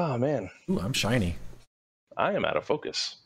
Oh man, Ooh, I'm shiny. I am out of focus.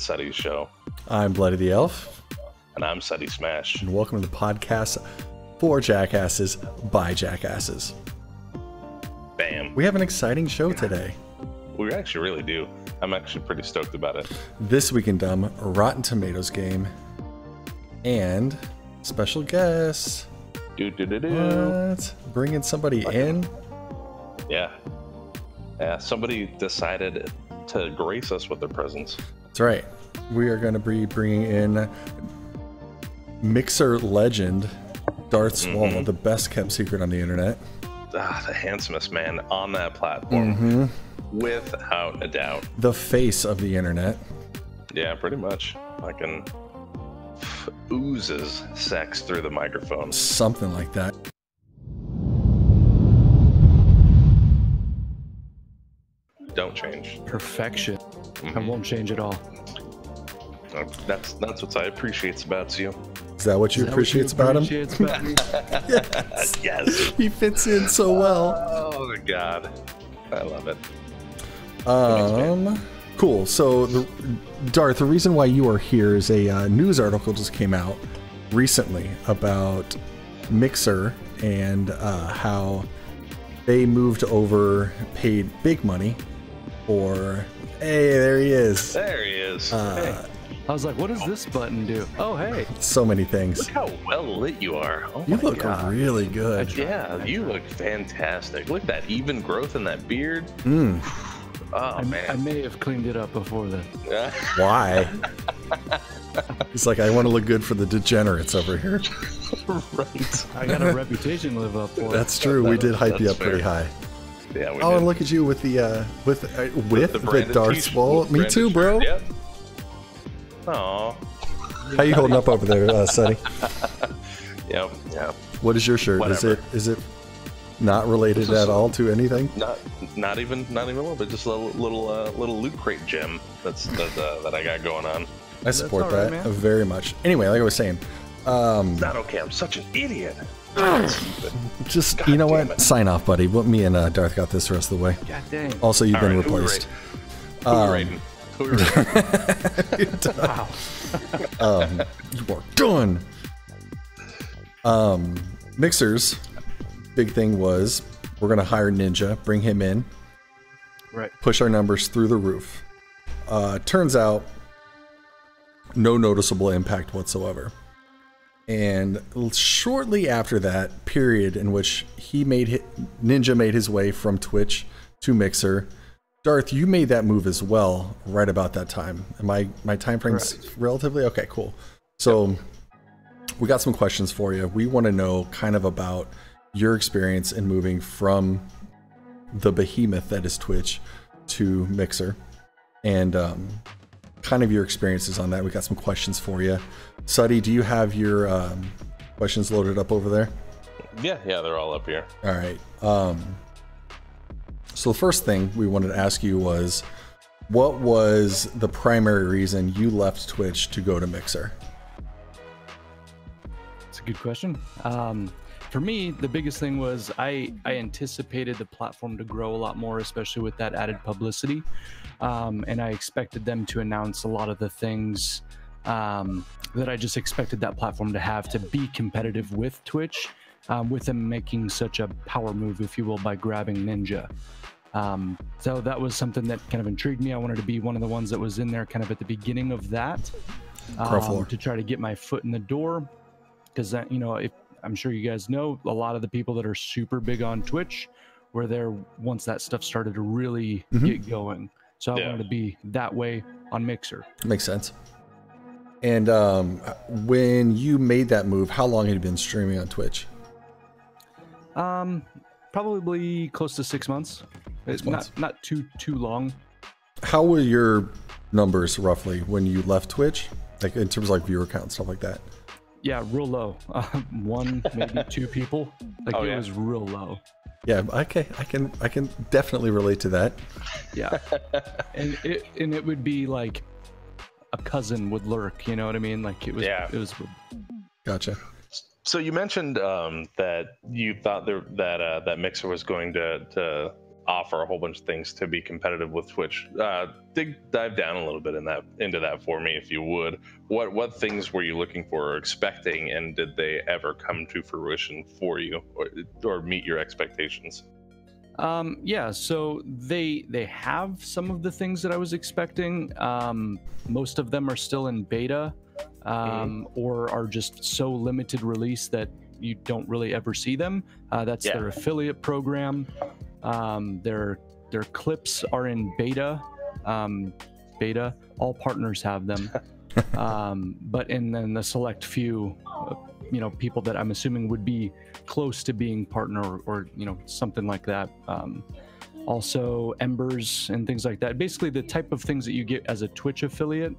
Seti Show, I'm Bloody the Elf, and I'm Sutty Smash. and welcome to the podcast for jackasses by jackasses. Bam, We have an exciting show today. we actually really do. I'm actually pretty stoked about it. This week in Dumb, Rotten Tomatoes game, and special guest. Do do do do. What? Bringing somebody in? Yeah, yeah. Somebody decided to grace us with their presence. That's right. We are going to be bringing in Mixer legend Darth Swahl, the best kept secret on the internet. Ah, the handsomest man on that platform, hmm without a doubt. The face of the internet. Yeah, pretty much. An oozes sex through the microphone. Something like that. Don't change. perfection. I Mhm. won't change at all. That's that's what I appreciate about you. Is that what you Is that what appreciate about him? about? Yes. yes. he fits in so well. Oh my god, I love it. Um, cool. So, the, Darth, the reason why you are here is a uh, news article just came out recently about Mixer and uh, how they moved over, paid big money for. Hey, there he is. There he is. Uh, I was like, what does this button do? Oh, hey. so many things. Look how well lit you are. Oh You look god. really good. Yeah, you look fantastic. Look at that even growth in that beard. Mm, Oh I, I may have cleaned it up before then. why? He's like, I want to look good for the degenerates over here. right. I got a reputation to live up for. That's true. We did hype you That's up pretty high. Yeah. We Oh, and look at you with the uh, with uh, with the, branded Darth t-shirt- Me too, bro. shirt, Yep. Aw. How you holding up over there, uh, Sonny? Yep. Yep. What is your shirt? Is it is it not related This is- at all to anything? Not, not even, not even a little bit. Just a little, little, uh, little loot crate gem. That's that, uh, that I got going on. I support all right, that man. very much. Anyway, like I was saying, um, Not okay. I'm such an idiot. Stupid. just God you know what? it. Sign off, buddy. What me and uh, Darth got this the rest of the way. God dang. Also, you've All been right, replaced. Who we Um, rating? Who? Wow. um, you are done. Um, mixers. Big thing was we're gonna hire Ninja, bring him in, Right. push our numbers through the roof. Uh, turns out, no noticeable impact whatsoever. And shortly after that period in which he made hi- Ninja made his way from Twitch to Mixer, Darth, you made that move as well, right about that time. Am my my time frames relatively okay? Cool. So we got some questions for you. We want to know kind of about your experience in moving from the behemoth that is Twitch to Mixer, and um, kind of your experiences on that. We got some questions for you. Sutty, do you have your um, questions loaded up over there? Yeah, yeah, they're all up here. All right. Um, so the first thing we wanted to ask you was, what was the primary reason you left Twitch to go to Mixer? It's a good question. Um, for me, the biggest thing was I I anticipated the platform to grow a lot more, especially with that added publicity, um, and I expected them to announce a lot of the things um, that I just expected that platform to have to be competitive with Twitch, um, with them making such a power move, if you will, by grabbing Ninja. Um, so that was something that kind of intrigued me. I wanted to be one of the ones that was in there kind of at the beginning of that um, to try to get my foot in the door. Because, you know, if, I'm sure you guys know a lot of the people that are super big on Twitch were there once that stuff started to really Mhm. get going. So I Yeah. wanted to be that way on Mixer. Makes sense. And um, when you made that move, how long had you been streaming on Twitch? Um, probably close to six months. Six It's months. Not not too too long. How were your numbers roughly when you left Twitch? Like in terms of like viewer count and stuff like that. Yeah, real low. Uh, one maybe two people. Like Oh, it yeah. was real low. Yeah, okay, I can I can definitely relate to that. Yeah, and it and it would be like a cousin would lurk. You know what I mean? Like it was. Yeah. It was. Gotcha. So you mentioned um, that you thought there, that uh, that Mixer was going to, to offer a whole bunch of things to be competitive with Twitch. Uh, dig dive down a little bit in that into that for me, if you would. What what things were you looking for or expecting, and did they ever come to fruition for you, or, or meet your expectations? Um, yeah, so they they have some of the things that I was expecting. Um, most of them are still in beta, um, or are just so limited release that you don't really ever see them. Uh, that's Yeah. their affiliate program. Um, their their clips are in beta. Um, beta. All partners have them, um, but and then the select few, uh, you know, people that I'm assuming would be close to being partner or, or you know something like that. Um, also embers and things like that. Basically, the type of things that you get as a Twitch affiliate.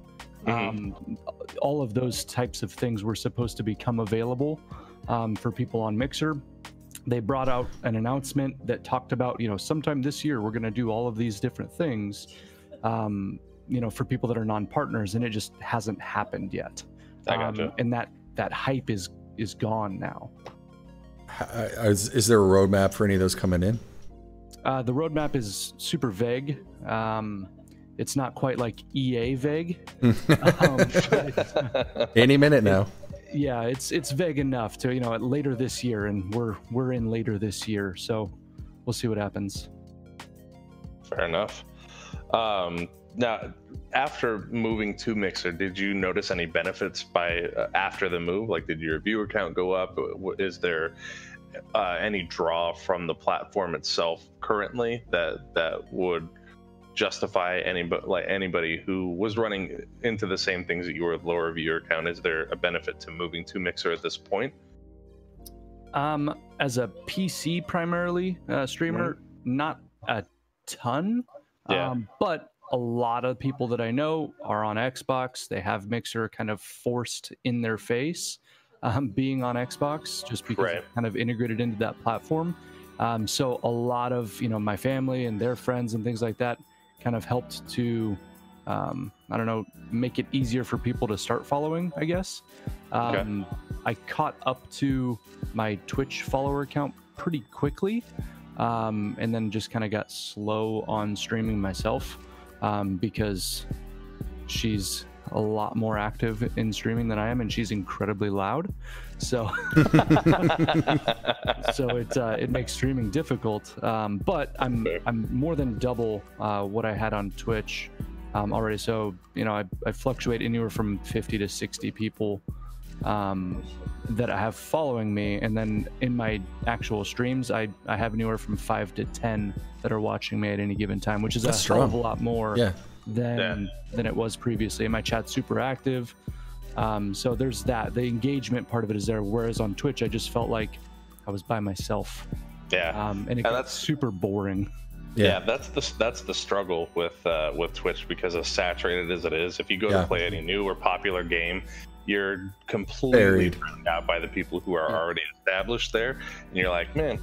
Um, all of those types of things were supposed to become available um, for people on Mixer. They brought out an announcement that talked about, you know, sometime this year we're going to do all of these different things, um, you know, for people that are non-partners, and it just hasn't happened yet. I gotcha. Um, and that that hype is is gone now. Uh, Is, is there a roadmap for any of those coming in? Uh, the roadmap is super vague. Um, it's not quite like EA vague. um, Any minute now. Yeah, it's it's vague enough to you know later this year, and we're we're in later this year, so we'll see what happens. Fair enough. Um, now, after moving to Mixer, did you notice any benefits by uh, after the move? Like, did your viewer count go up? Is there uh, any draw from the platform itself currently that that would justify anybody like anybody who was running into the same things that you were with lower viewer count? Is there a benefit to moving to Mixer at this point? Um, as a PC primarily uh, streamer, not a ton. Yeah. Um, but a lot of people that I know are on Xbox. They have Mixer kind of forced in their face, um, being on Xbox, just because Right. it's kind of integrated into that platform. Um, so a lot of you know my family and their friends and things like that kind of helped to, um, I don't know, make it easier for people to start following. I guess. Okay. Um, I caught up to my Twitch follower count pretty quickly, um, and then just kind of got slow on streaming myself um, because she's a lot more active in streaming than I am, and she's incredibly loud. So, so it uh, it makes streaming difficult. Um, but I'm I'm more than double uh, what I had on Twitch um, already. So you know I, I fluctuate anywhere from 50 to 60 people um, that I have following me, and then in my actual streams, I I have anywhere from five to 10 that are watching me at any given time, which is That's a hell of a lot more Yeah. Than than it was previously. My chat's super active. Um, so there's that. The engagement part of it is there. Whereas on Twitch, I just felt like I was by myself, yeah. um, and it And that's- super boring. Yeah. Yeah. that's the that's the struggle with uh, with Twitch because as saturated as it is, if you go Yeah. to play any new or popular game, you're completely Buried. drowned out by the people who are Yeah. already established there, and you're like, man,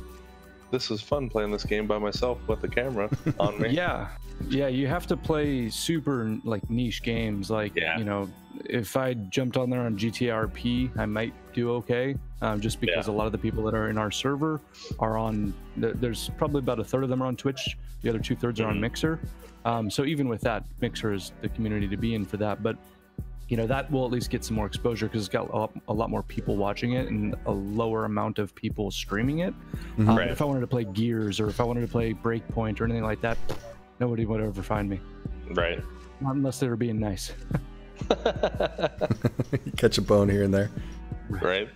this is fun playing this game by myself with the camera on me. Yeah, yeah. You have to play super like niche games, like Yeah. you know, if I jumped on there on GTA RP, I might do okay. Um, just because Yeah. a lot of the people that are in our server are on. There's probably about a third of them are on Twitch. The other two thirds are on Mhm. Mixer. Um, so even with that, Mixer is the community to be in for that. But you know that will at least get some more exposure because it's got a lot, a lot more people watching it and a lower amount of people streaming it. Mhm. Um, Right. If I wanted to play Gears or if I wanted to play Breakpoint or anything like that, nobody would ever find me. Right. Not unless they were being nice. Catch a bone here and there. right.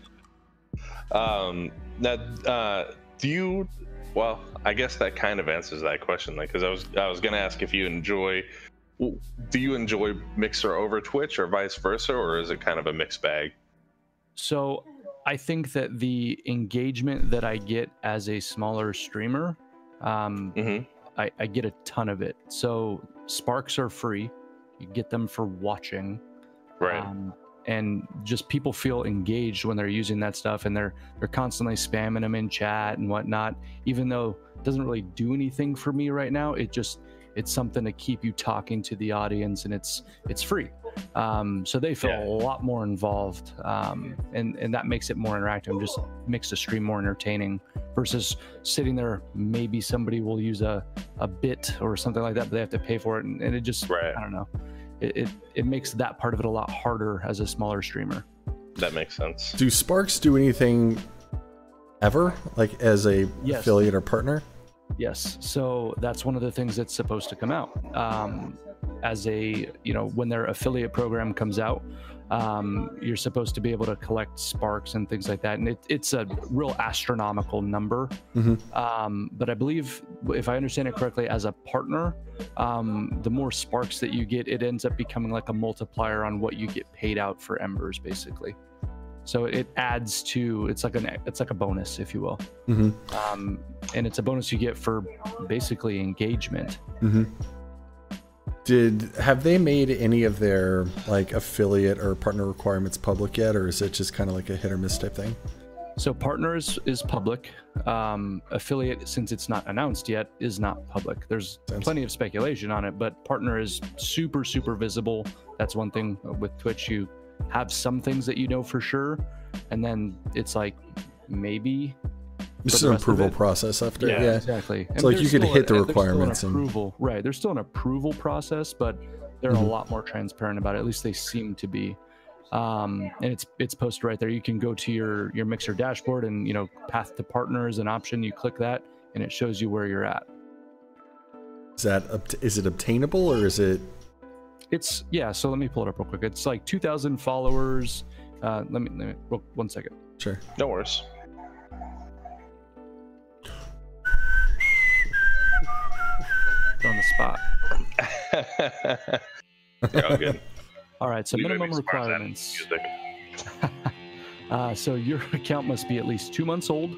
Um, now, uh, do you? Well, I guess that kind of answers that question. Like, because I was I was gonna ask if you enjoy. Do you enjoy Mixer over Twitch or vice versa, or is it kind of a mixed bag? So I think that the engagement that I get as a smaller streamer, um, Mm-hmm. I, I get a ton of it. So sparks are free. You get them for watching. Right. Um, and just people feel engaged when they're using that stuff and they're they're constantly spamming them in chat and whatnot even though it doesn't really do anything for me right now it just it's something to keep you talking to the audience and it's it's free um, so they feel Yeah. a lot more involved um, and and that makes it more interactive just makes the stream more entertaining versus sitting there maybe somebody will use a a bit or something like that but they have to pay for it and, and it just Right. i don't know it, it it makes that part of it a lot harder as a smaller streamer. that makes sense. Do Sparks do anything ever, like as a Yes. affiliate or partner? Yes, so that's one of the things that's supposed to come out. Um, as a you know when their affiliate program comes out, um, you're supposed to be able to collect sparks and things like that, and it, it's a real astronomical number. Mhm. Um, but I believe, if I understand it correctly, as a partner, um, the more sparks that you get, it ends up becoming like a multiplier on what you get paid out for embers, basically. So it adds to it's like an it's like a bonus, if you will. Mm-hmm. um, and it's a bonus you get for basically engagement. Mm-hmm. Did have they made any of their like affiliate or partner requirements public yet, or is it just kind of like a hit or miss type thing? So partners is public. Um, affiliate, since it's not announced yet, is not public. There's Sense. plenty of speculation on it, but partner is super super visible. That's one thing with Twitch. You have some things that you know for sure, and then it's like maybe Just the an approval it- process after. Yeah, Yeah. exactly. And like you could hit the a- there's still an requirements and- approval, right? There's still an approval process, but they're Mhm. a lot more transparent about it. At least they seem to be. Um, and it's it's posted right there. You can go to your your Mixer dashboard and you know path to partner is an option. You click that and it shows you where you're at. Is that obt- is it obtainable or is it? It's yeah. So let me pull it up real quick. It's like 2,000 followers. Uh, let me, let me real- one second. Sure. No worries. On the spot. All good. All right. So minimum requirements. Uh, so your account must be at least two months old.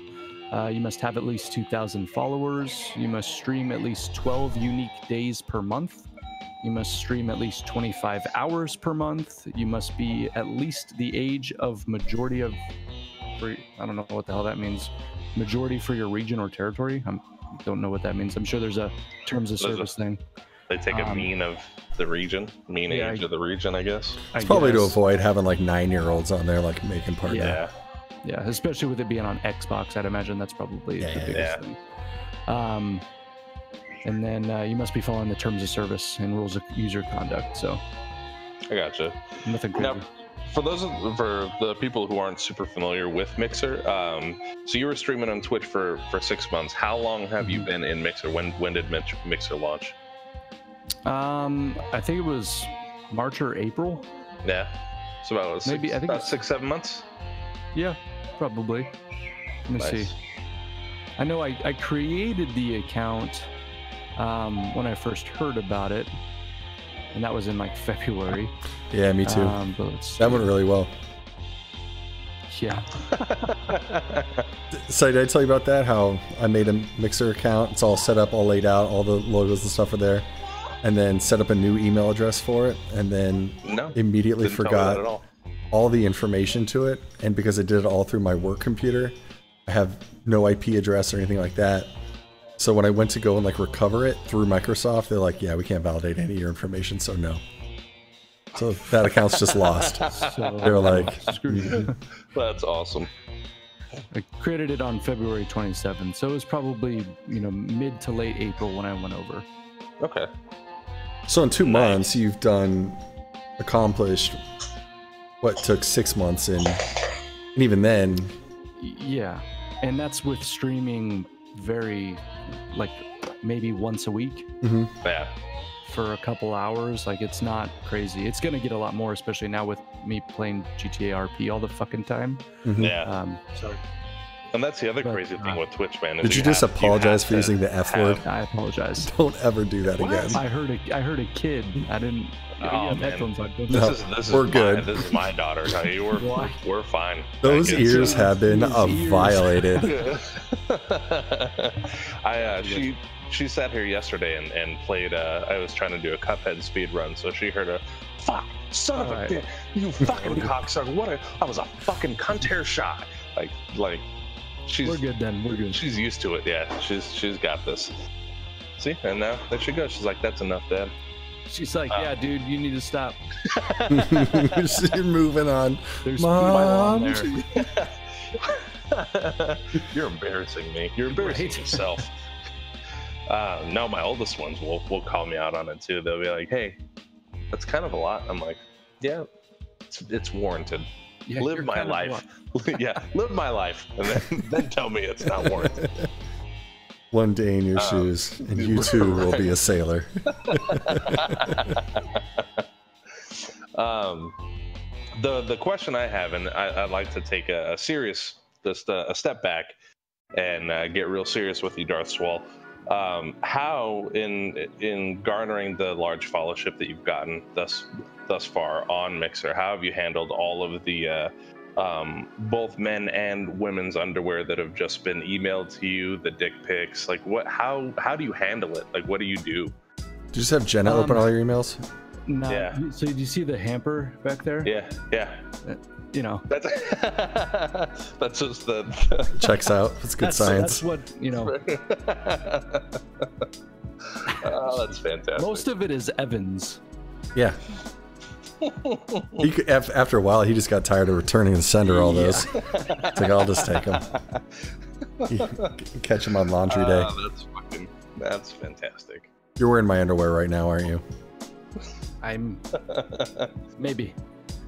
Uh, you must have at least 2,000 followers. You must stream at least 12 unique days per month. You must stream at least 25 hours per month. You must be at least the age of majority of. I don't know what the hell that means. Majority for your region or territory. I don't know what that means. I'm sure there's a terms of There's a- service thing. They take a Um, mean of the region, mean yeah, age I- of the region, I guess. I It's probably to avoid having like nine year olds on there like making partner. Yeah. Yeah, especially with it being on Xbox, I'd imagine that's probably Yeah, the yeah, biggest yeah. thing. Um, and then uh, you must be following the terms of service and rules of user conduct. So I gotcha. nothing crazy. Now, for those of, for the people who aren't super familiar with Mixer, um, so you were streaming on Twitch for for six months. How long have you been in Mixer? When when did Mixer launch? Um, I think it was March or April. Yeah, so about six, Maybe- I think about six seven months. Yeah, probably. Let me Nice. see. I know I, I created the account um, when I first heard about it, and that was in like February. Yeah, me too. Um, but that went really well. Yeah. So did I tell you about that? How I made a Mixer account. It's all set up, all laid out. All the logos and stuff are there. And then set up a new email address for it. And then no, immediately didn't tell me forgot all. all the information to it. And because I did it all through my work computer, I have no IP address or anything like that. So when I went to go and like recover it through Microsoft, they're like, "Yeah, we can't validate any of your information, so no." So that account's just lost. So They were like, screw you. Mm-hmm. That's awesome. I created it on February 27th, so it was probably you know mid to late April when I went over. Okay. So in two Nice. months, you've done accomplished what took six months, and and even then, Yeah, and that's with streaming very like maybe once a week mhm, Yeah. for a couple hours. Like it's not crazy. It's gonna get a lot more, especially now with me playing GTA RP all the fucking time. mhm. Yeah. Um, so And that's the other But, crazy thing uh, with Twitch, man. is did you just have- apologize have for using the F word? have- I apologize. Don't ever do that What? again. I heard a I heard a kid. I didn't. Oh, have man. headphones on. This No, is this we're is good. My, this is my daughter. I mean, we're, Why? we're fine. Those Like, it's- ears have been uh, ears. violated. I uh, she she sat here yesterday and, and played. Uh, I was trying to do a Cuphead speed run, so she heard a fuck son of a bitch, you fucking cocksucker! What a I was a fucking cunt hair shot. Like like she's We're good then. We're good. she's used to it. Yeah, she's she's got this. See, and now there she goes. She's like, "That's enough, Dad." She's like, Uh, yeah, dude, you need to stop. You're moving on. There's Mom. there. You're embarrassing me. You're embarrassing Right. yourself. Uh, no, my oldest ones will will call me out on it too. They'll be like, "Hey, that's kind of a lot." I'm like, "Yeah, it's it's warranted. Yeah, live my life. yeah, live my life, and then then tell me it's not warranted." One day in your Um, shoes, and you too will be a sailor. um, the the question I have, and I, I'd like to take a, a serious, just a, a step back, and uh, get real serious with you, Darth Swahl. Um, how in in garnering the large followership that you've gotten thus thus far on Mixer, how have you handled all of the uh, um, both men and women's underwear that have just been emailed to you, the dick pics? Like, what? How how do you handle it? Like, what do you do? Do you just have Jenna Um, open all your emails? No, Yeah. So do you see the hamper back there? Yeah, yeah. Uh, you know, That's that's just the. Checks out. That's good that's, science. that's what you know. oh, that's fantastic. Most of it is Evans. Yeah. He could, after a while, he just got tired of returning and sender all those. It's like I'll just take them. Catch them on laundry day. Oh, that's fucking. That's fantastic. You're wearing my underwear right now, aren't you? I'm maybe.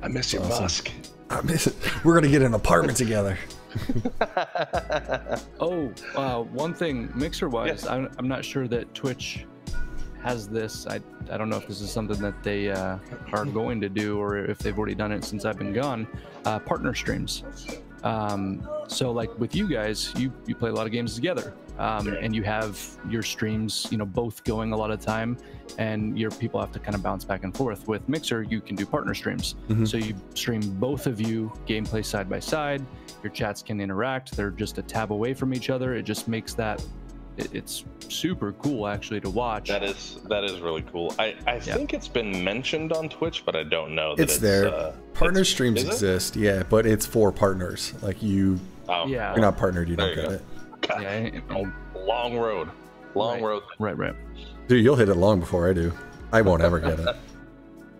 I miss you, Awesome. Musk. I miss it. We're gonna get an apartment together. Oh, uh, one thing, mixer wise, I'm, I'm not sure that Twitch has this. I, I don't know if this is something that they uh, are going to do or if they've already done it since I've been gone. Uh, partner streams. Um, so like with you guys, you you play a lot of games together, um, and you have your streams, you know, both going a lot of time, and your people have to kind of bounce back and forth. With Mixer, you can do partner streams, Mhm. so you stream both of you gameplay side by side. Your chats can interact; they're just a tab away from each other. It just makes that it's super cool actually to watch. That is that is really cool. I I think it's been mentioned on Twitch, but I don't know. That It's it's, there. Uh, Partner it's- streams is it? exist, yeah, but it's for partners. Like you, Oh, Yeah. you're not partnered, you There don't you get go. it. God, yeah, and- and- long road, long Right. road. right, right. Dude, you'll hit it long before I do. I won't ever get it.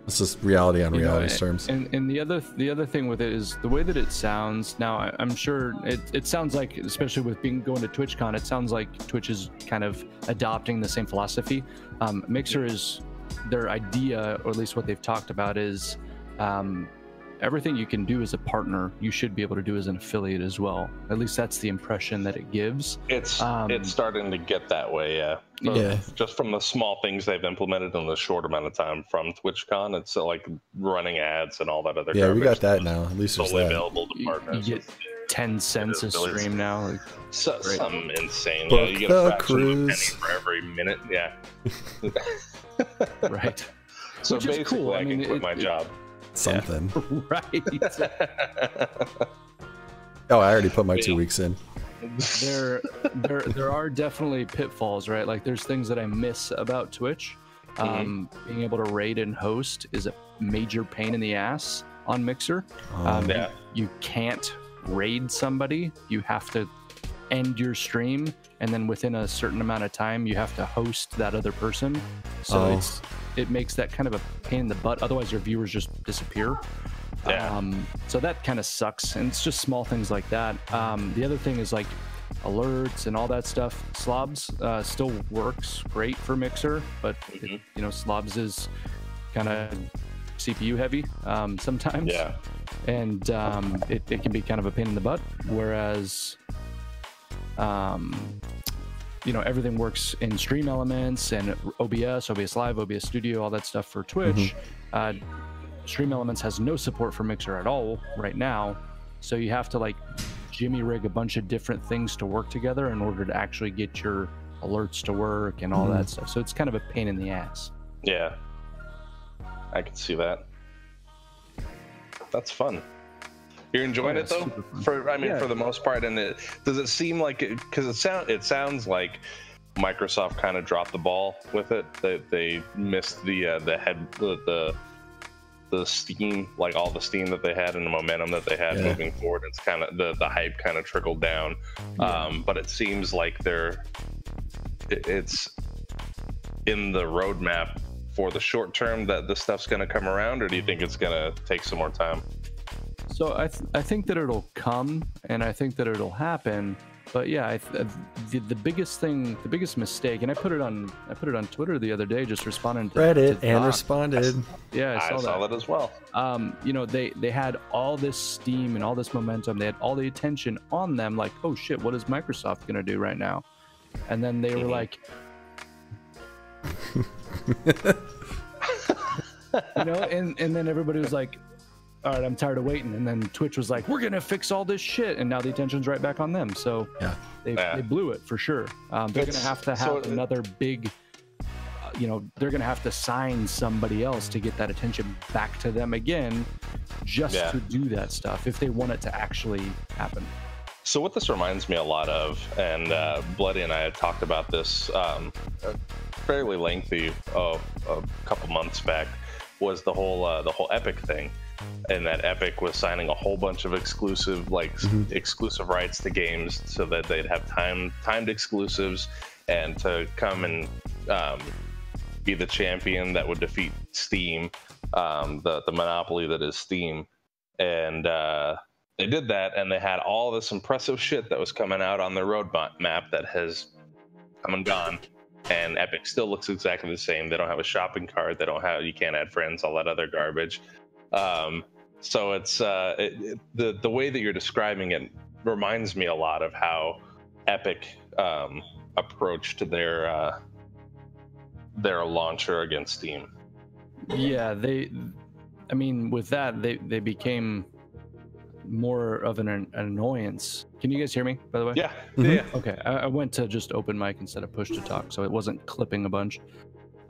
It's just reality on You know, reality and- terms. And and the other the other thing with it is the way that it sounds. Now I, I'm sure it, it sounds like, especially with being going to TwitchCon, it sounds like Twitch is kind of adopting the same philosophy. Um, Mixer is their idea, or at least what they've talked about, is um, everything you can do as a partner, you should be able to do as an affiliate as well. At least that's the impression that it gives. It's Um, it's starting to get that way, yeah. From- Yeah. Just from the small things they've implemented in the short amount of time from TwitchCon, it's uh, like running ads and all that other. Yeah, we got that now. At least there's Solely available to You, you partners. get 10 cents a stream now. Like, So, Right. something insane. Book yeah, you get the a fraction of a penny cruise. for every minute. Yeah. right. So Which is basically, cool. I, I mean, can quit it- my it- job. Something. right. Oh, I already put my two weeks in. there there there are definitely pitfalls right like there's things that i miss about twitch um being able to raid and host is a major pain in the ass on mixer Um, um Yeah. you can't raid somebody you have to end your stream and then within a certain amount of time you have to host that other person so Oh. it's it makes that kind of a pain in the butt. Otherwise, your viewers just disappear. Yeah. Um, so that kind of sucks, and it's just small things like that. Um, the other thing is like alerts and all that stuff. Slobs uh, still works great for Mixer, but it, Mhm. you know Slobs is kind of CPU heavy um, sometimes Yeah. and um, it, it can be kind of a pain in the butt. Whereas, um, you know, everything works in Stream Elements and OBS, OBS Live, OBS Studio, all that stuff for Twitch. Uh, Stream Elements has no support for Mixer at all right now, so you have to like jimmy rig a bunch of different things to work together in order to actually get your alerts to work and all Mhm. that stuff. So it's kind of a pain in the ass. Yeah. I can see that. That's fun. You're enjoying yeah, it though, for I mean, Yeah. for the most part. And it does it seem like it because it sound it sounds like Microsoft kind of dropped the ball with it. They they missed the uh, the head the, the the steam like all the steam that they had and the momentum that they had Yeah. moving forward. It's kind of the the hype kind of trickled down. Um, but it seems like they're it, it's in the roadmap for the short term that this stuff's going to come around, or do you think it's going to take some more time? So I, th- I think that it'll come and I think that it'll happen. But yeah, I th- uh, the, the biggest thing, the biggest mistake, and I put it on I put it on Twitter the other day, just responding to Reddit to and Doc. responded. Yeah, I saw, I saw, saw that. that as well. Um, you know, they they had all this steam and all this momentum. They had all the attention on them. Like, oh shit, what is Microsoft gonna do right now? And then they were Mhm. like, you know, and and then everybody was like, all right, I'm tired of waiting. And then Twitch was like, we're gonna fix all this shit, and now the attention's right back on them. So Yeah. they Yeah. they blew it for sure. Um, they're gonna have to have so another big. uh, You know, they're gonna have to sign somebody else to get that attention back to them again, just Yeah. to do that stuff if they want it to actually happen. So what this reminds me a lot of, and uh, Bloody and I had talked about this um, uh, fairly lengthy uh, a couple months back, was the whole uh, the whole Epic thing, and that Epic was signing a whole bunch of exclusive like Mhm. exclusive rights to games so that they'd have time timed exclusives and to come and um, be the champion that would defeat Steam, um, the the monopoly that is Steam, and uh, they did that, and they had all this impressive shit that was coming out on their roadmap that has come and gone. And Epic still looks exactly the same. They don't have a shopping cart. They don't have. You can't add friends. All that other garbage. Um, so it's uh, it, it- the the way that you're describing it reminds me a lot of how Epic um, approached their uh, their launcher against Steam. Yeah, they. I mean, with that, they they became more of an, an annoyance. Can you guys hear me? By the way. Yeah, Mhm. yeah. Okay, I, I went to just open mic instead of push to talk, so it wasn't clipping a bunch.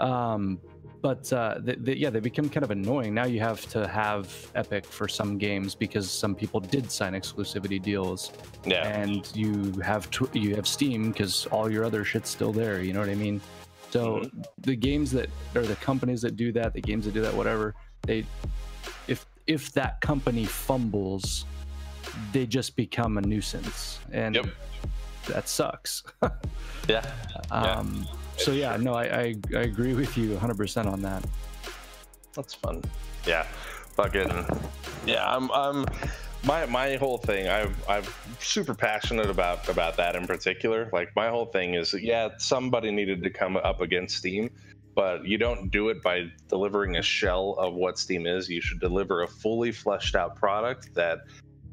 Um, but uh, they, they, yeah, they become kind of annoying. Now you have to have Epic for some games because some people did sign exclusivity deals, yeah. and you have tw- you have Steam because all your other shit's still there. You know what I mean? So Mm-hmm. the games that or the companies that do that, the games that do that, whatever, they if if that company fumbles, they just become a nuisance, and Yep. that sucks. Yeah. um, so yeah, no, I, I I agree with you 100% on that. That's fun. Yeah. Fucking yeah, I'm I'm my my whole thing I've I'm super passionate about about that in particular. Like my whole thing is yeah, somebody needed to come up against Steam, but you don't do it by delivering a shell of what Steam is. You should deliver a fully fleshed out product that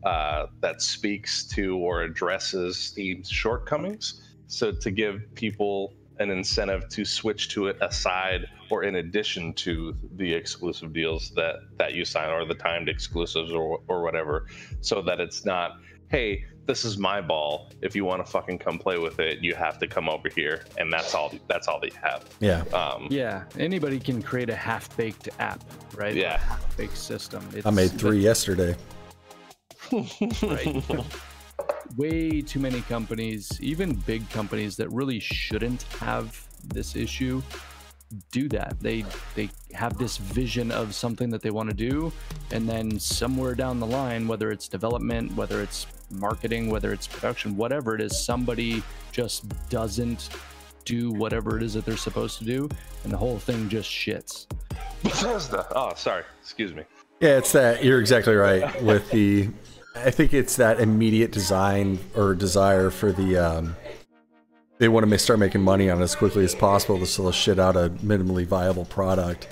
uh, that speaks to or addresses Steam's shortcomings. So to give people an incentive to switch to it aside or in addition to the exclusive deals that that you sign or the timed exclusives or or whatever so that it's not hey this is my ball if you want to fucking come play with it you have to come over here and that's all that's all that you have Yeah. um Yeah, anybody can create a half-baked app, right? Yeah. half-baked system. It's, I made three yesterday. right? way too many companies, even big companies that really shouldn't have this issue, do that. They they have this vision of something that they want to do, and then somewhere down the line, whether it's development, whether it's marketing, whether it's production, whatever it is, somebody just doesn't do whatever it is that they're supposed to do, and the whole thing just shits. Bethesda. Oh, sorry. Excuse me. Yeah, it's that. You're exactly right. With the, I think it's that immediate design or desire for the. Um, they want to start making money on it as quickly as possible to sell shit out a minimally viable product,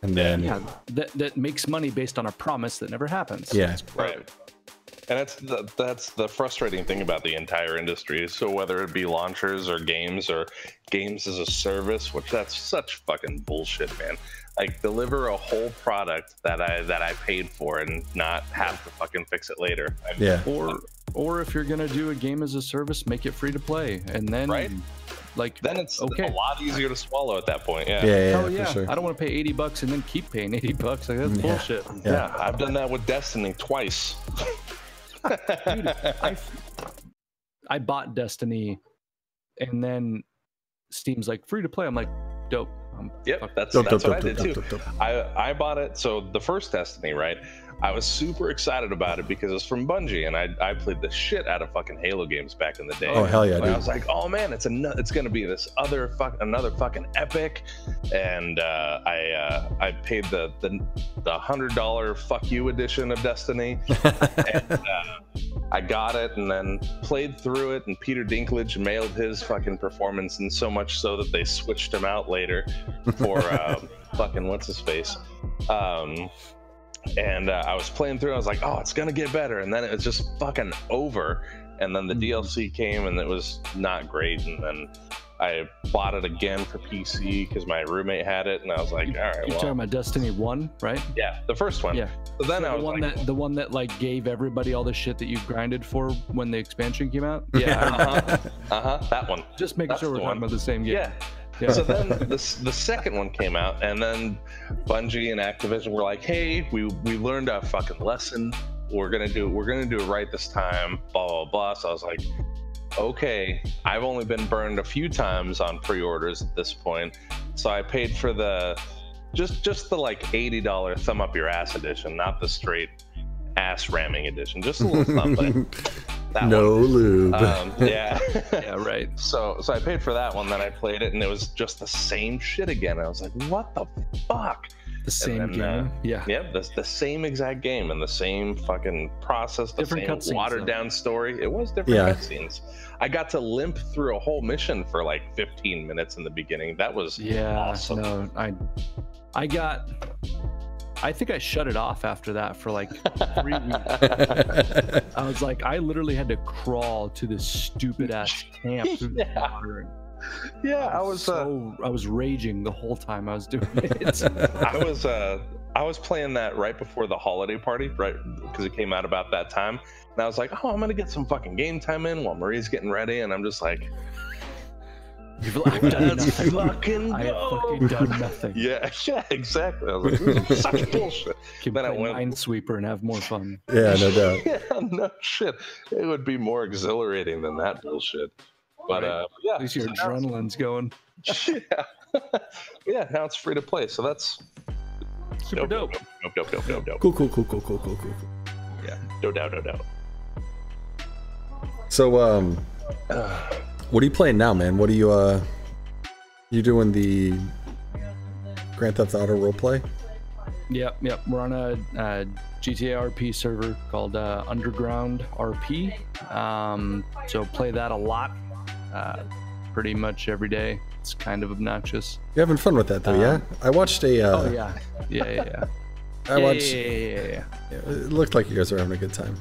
and then Yeah, that that makes money based on a promise that never happens. Yeah. That's. Right. And that's the, that's the frustrating thing about the entire industry. So whether it be launchers or games or games as a service, which that's such fucking bullshit, man. Like deliver a whole product that I that I paid for and not have to fucking fix it later. I mean, yeah, Or or if you're gonna do a game as a service, make it free to play, and then Right. like Then it's Okay. a lot easier to swallow at that point. yeah, yeah, hell for yeah, sure. I don't want to pay 80 bucks and then keep paying 80 bucks. Like that's Yeah. bullshit. Yeah. Yeah, I've done that with Destiny twice. Dude, I I bought Destiny, and then Steam's like free to play. I'm like, dope. I'm Yep, that's Dope, that's dope, what I did dope, too. dope, dope. I I bought it. So the first Destiny, right? I was super excited about it because it's from Bungie, and I I played the shit out of fucking Halo games back in the day. Oh hell yeah, Like, I was like, oh man, it's a it's gonna be this other fuck another fucking epic, and uh, I uh, I paid the the the hundred dollar fuck you edition of Destiny, and uh, I got it and then played through it, and Peter Dinklage mailed his fucking performance, and so much so that they switched him out later for um, fucking what's his face. Um, and uh, I was playing through. I was like, "Oh, it's gonna get better," and then it was just fucking over. And then the DLC came, and it was not great. And then I bought it again for PC because my roommate had it, and I was like, "All right, You're well, talking about Destiny One, right? yeah, the first one." Yeah. So then I the was one like, that the one that like gave everybody all the shit that you grinded for when the expansion came out. Yeah, "Uh huh, uh huh, that one." just making That's sure we're talking one. about the same game. Yeah. So then the, the second one came out, and then Bungie and Activision were like, "Hey, we we learned our fucking lesson. We're gonna do we're gonna do it right this time." Blah blah blah. So I was like, "Okay, I've only been burned a few times on pre-orders at this point, so I paid for the just just the like eighty dollar thumb up your ass edition, not the straight ass ramming edition. Just a little something. That no lube. Um, yeah. yeah, right. So so I paid for that one, then I played it, and it was just the same shit again. I was like, what the fuck? The same then, game. uh, yeah. Yep, the, the same exact game and the same fucking process, the Different cutscenes, same watered though. down story. It was different Yeah. cutscenes. I got to limp through a whole mission for like 15 minutes in the beginning. That was Yeah. awesome. No, I I got I think I shut it off after that for like three weeks. I was like, I literally had to crawl to this stupid ass camp through the Yeah. water. yeah, I was uh, so I was raging the whole time I was doing it. I was uh I was playing that right before the holiday party, right? Because it came out about that time. And I was like, oh, I'm gonna get some fucking game time in while Marie's getting ready, and I'm just like, You've, I've done let's nothing. fucking I have fucking done nothing. Yeah, yeah, exactly. I was like, such bullshit. Can Then I play went- Minesweeper and have more fun. yeah, no doubt. Yeah, no shit. It would be more exhilarating than that bullshit. But Right. uh, yeah, At least your so adrenaline's going. yeah, yeah. Now it's free to play, so that's Super dope. Dope, dope, dope, dope, dope. Cool, cool, cool, cool, cool, cool, cool. Yeah, no doubt, no doubt. So, um, what are you playing now, man? What are you, uh, you doing the Grand Theft Auto roleplay? Yep, yep. We're on a, uh GTA RP server called uh, Underground RP. Um, so play that a lot, uh, pretty much every day. It's kind of obnoxious. You're having fun with that, though, yeah? Um, I watched a, uh, oh yeah, yeah, yeah, yeah. I yeah, watched, yeah, yeah, yeah, yeah. it looked like you guys were having a good time.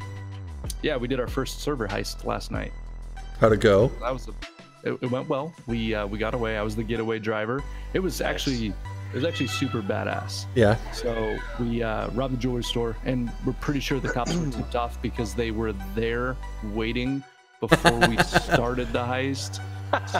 Yeah, we did our first server heist last night. How'd it go? That was a, it, it went well. We uh, we got away. I was the getaway driver. It was Nice. actually it was actually super badass. Yeah. So we uh, robbed the jewelry store, and we're pretty sure the cops were tipped off because they were there waiting before we started the heist.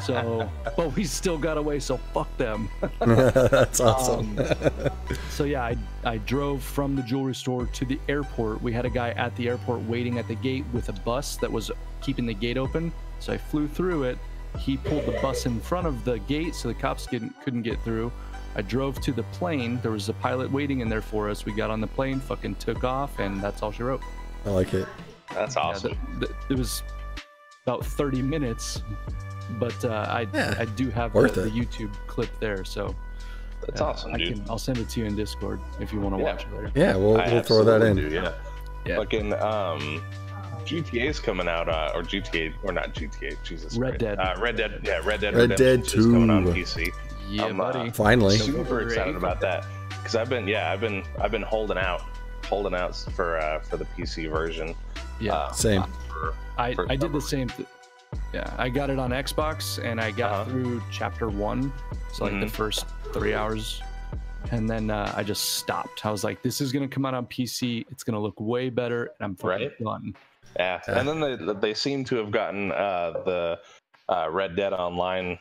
So, but we still got away. So fuck them. That's awesome. Um, So yeah, I I drove from the jewelry store to the airport. We had a guy at the airport waiting at the gate with a bus that was keeping the gate open. So I flew through it. He pulled the bus in front of the gate so the cops couldn't couldn't get through. I drove to the plane. There was a pilot waiting in there for us. We got on the plane, fucking took off, and that's all she wrote. I like it. That's Yeah, awesome. the- the- it was about 30 minutes, but uh, I Yeah, I do have worth the, it. the YouTube clip there, so That's uh, awesome, I dude. can I'll send it to you in Discord if you want to Yeah. watch it later. Yeah, we'll, we'll throw that in. do, yeah. Yeah. Fucking um, GTA's coming out, uh, or GTA, or not GTA, Jesus. Red Christ. Dead. Uh, Red Dead, yeah, Red Dead. Red Dead Redemption is coming on PC. Yeah, I'm, uh, buddy. Finally. Super November excited about that because I've been, yeah, I've been, I've been holding out, holding out for uh, for the PC version. Yeah, uh, Same. for- I, for I did the same. Th- yeah, I got it on Xbox and I got Uh-huh. through chapter one, so like the Mhm. first three hours, and then uh, I just stopped. I was like, "This is gonna come out on PC. It's gonna look way better," and I'm fucking Right. done. Yeah, Yeah. and then they they seem to have gotten uh, the uh, Red Dead Online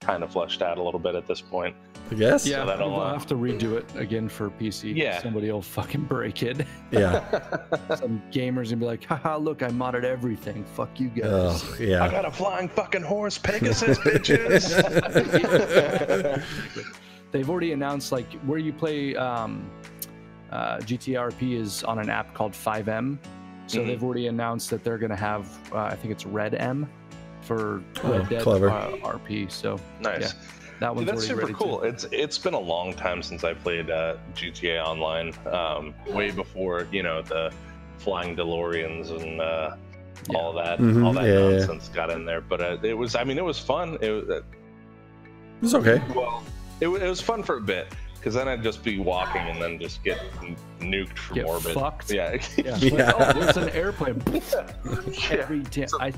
kind of flushed out a little bit at this point. I guess. Yeah, that'll, we'll uh, have to redo it again for PC. Yeah. somebody will fucking break it. Yeah. Some gamers gonna be like, "Haha, look, I modded everything. Fuck you guys." Oh, I got a flying fucking horse, Pegasus, bitches. They've already announced like where you play um, uh, GTA RP is on an app called FiveM. So Mhm. they've already announced that they're gonna have uh, I think it's RedM for Oh, Red Dead clever. Uh, RP. So nice. Yeah, that Dude, that's super ready. cool. To, It's it's been a long time since I played uh, GTA Online. Um, way before you know the flying DeLoreans and uh, Yeah. all that Mhm, all that yeah, yeah. nonsense got in there. But uh, it was I mean it was fun. It was, uh, It's okay. well it, it was fun for a bit because then I'd just be walking and then just get nuked from Get orbit. fucked. Yeah. yeah. Yeah. oh, there's an airplane. yeah. I,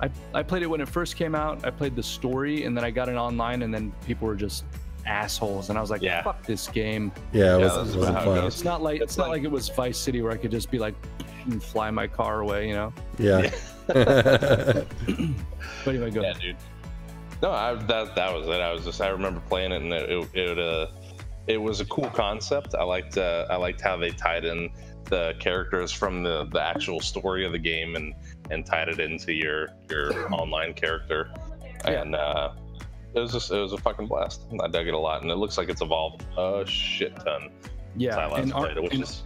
I, I played it when it first came out. I played the story, and then I got it online, and then people were just assholes, and I was like, Yeah. "Fuck this game." Yeah, it Yeah, was, this it wasn't how it fun. It's not like It's it's not like- like it was Vice City where I could just be like and fly my car away, you know. Yeah. But anyway, go. Yeah, dude. No, I, that that was it. I was just I remember playing it and it it, it, uh, it was a cool concept. I liked uh, I liked how they tied in the characters from the the actual story of the game and and tied it into your your online character. Yeah. And uh, it was just it was a fucking blast. I dug it a lot, and it looks like it's evolved a shit ton Yeah, and, R- played it, which and is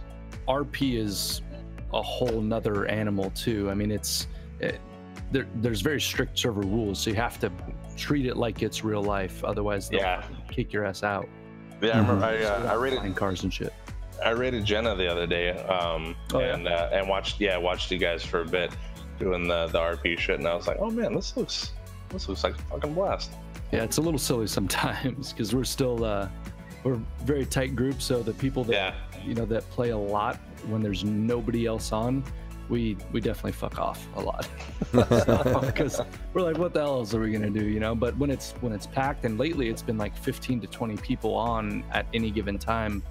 RP is a whole nother animal too. I mean, it's it, there, there's very strict server rules, so you have to treat it like it's real life. Otherwise, they'll Yeah. kick your ass out. Yeah. I remember I, uh, I rated flying cars and shit. I rated Jenna the other day, um, Oh, yeah? and uh, and watched yeah watched you guys for a bit doing the the RP shit, and I was like, oh man, this looks this looks like a fucking blast. Yeah, it's a little silly sometimes because we're still uh, we're a very tight group. So the people that Yeah, you know that play a lot when there's nobody else on, we we definitely fuck off a lot because we're like, what the hell else are we gonna do, you know? But when it's when it's packed, and lately it's been like 15 to 20 people on at any given time,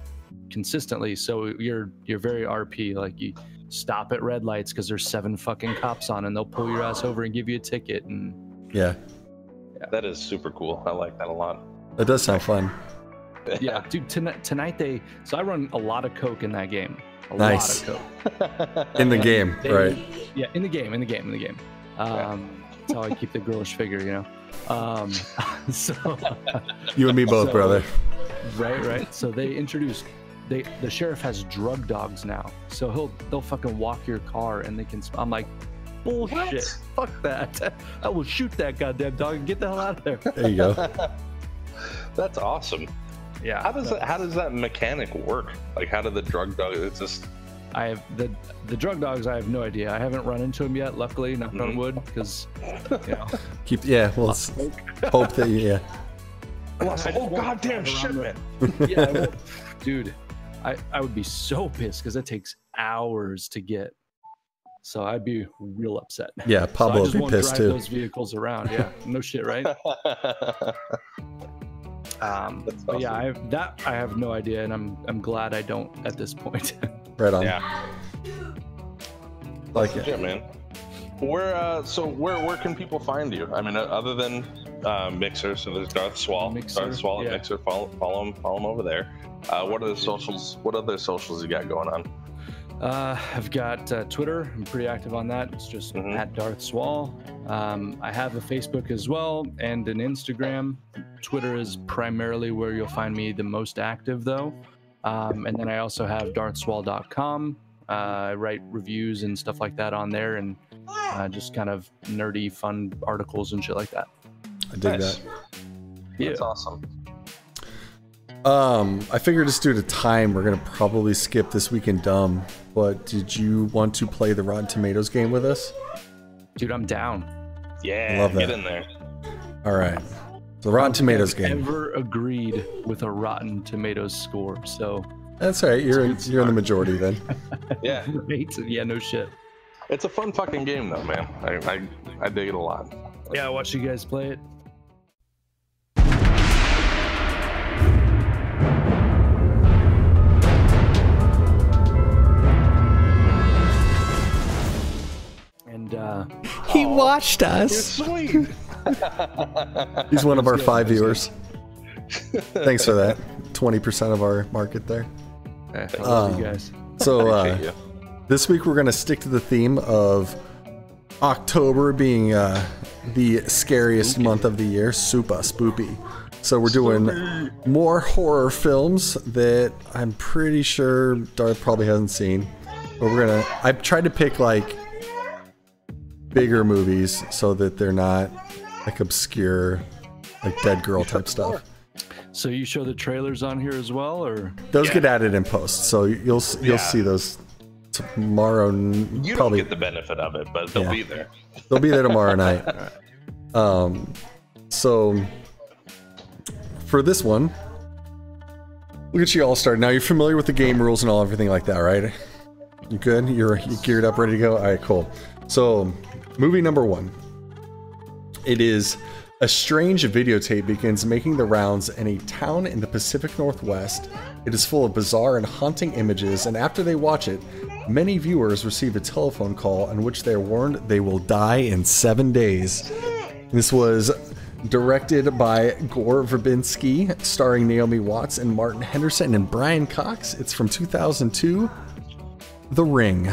consistently. So you're you're very RP. Like you stop at red lights because there's seven fucking cops on, and they'll pull your ass over and give you a ticket. And yeah. that is super cool. I like that a lot. That does sound fun. yeah, dude, tonight tonight they so I run a lot of coke in that game. A Nice. lot of coke. In the game, They- right? Yeah, in the game, in the game, in the game. Um, that's how I keep the girlish figure, you know. Um, so You and me both, So- brother. right, right. So they introduced they the sheriff has drug dogs now. So he'll they'll fucking walk your car and they can. I'm like, bullshit. Fuck that. I will shoot that goddamn dog and get the hell out of there. There you go. That's awesome. Yeah. How does that how does that mechanic work? Like how do the drug dog? It's just I have the the drug dogs. I have no idea. I haven't run into them yet. Luckily, knock on Mhm. wood, because you know. Keep yeah. Well, let's hope that you, yeah. lost I a just whole won't goddamn drive around shipment. yeah, I dude, I, I would be so pissed because it takes hours to get. So I'd be real upset. Yeah, So Pablo would be pissed drive too. those vehicles around. Yeah, no shit, right? Um, That's but yeah. I have, that I have no idea, and I'm I'm glad I don't at this point. Right on. yeah, Like it. legit, man. Where uh, so where where can people find you? I mean, uh, other than uh, Mixer, so there's Darth Swahl, Mixer, Darth Swahl yeah. Mixer. Follow follow him follow him over there. Uh, what are the socials? What other socials you got going on? Uh, I've got uh, Twitter. I'm pretty active on that. It's just Mhm. at Darth Swahl. Um, I have a Facebook as well and an Instagram. Twitter is primarily where you'll find me the most active, though. Um, and then I also have darthswahl.com. Uh, I write reviews and stuff like that on there, and uh, just kind of nerdy, fun articles and shit like that. I dig Nice. that. Yeah. That's awesome. Um, I figured just due to time, we're gonna probably skip this week in dumb. But did you want to play the Rotten Tomatoes game with us? Dude, I'm down. Yeah, Love get that. in there. All right. The Rotten Tomatoes I've game. Ever agreed with a Rotten Tomatoes score? So, That's all right. You're in, you're in the majority then. Yeah, right? Yeah, no shit. it's a fun fucking game though, man. I I, I dig it a lot. Yeah, I watched you guys play it. And uh, He watched us. sweet. He's one of our good, five viewers. Thanks for that. Twenty percent of our market there. I love Um, you guys. So uh, you. this week we're gonna stick to the theme of October being uh, the scariest month of the year, super spoopy. So we're doing more horror films that I'm pretty sure Darth probably hasn't seen. But we're gonna. I've tried to pick like bigger movies so that they're not like obscure, like Dead Girl type stuff. So you show the trailers on here as well, or Those Yeah. get added in post, so you'll you'll Yeah. see those tomorrow. n- You probably don't get the benefit of it, but they'll Yeah. be there. They'll be there tomorrow night. Um, so for this one, look at you all started. Now you're familiar with the game rules and all everything like that, right? You good? You're you geared up, ready to go? All right, cool. So, movie number one. It is a strange videotape begins making the rounds in a town in the Pacific Northwest. It is full of bizarre and haunting images, and after they watch it, many viewers receive a telephone call in which they are warned they will die in seven days. This was directed by Gore Verbinski, starring Naomi Watts and Martin Henderson and Brian Cox. It's from 2002. The Ring.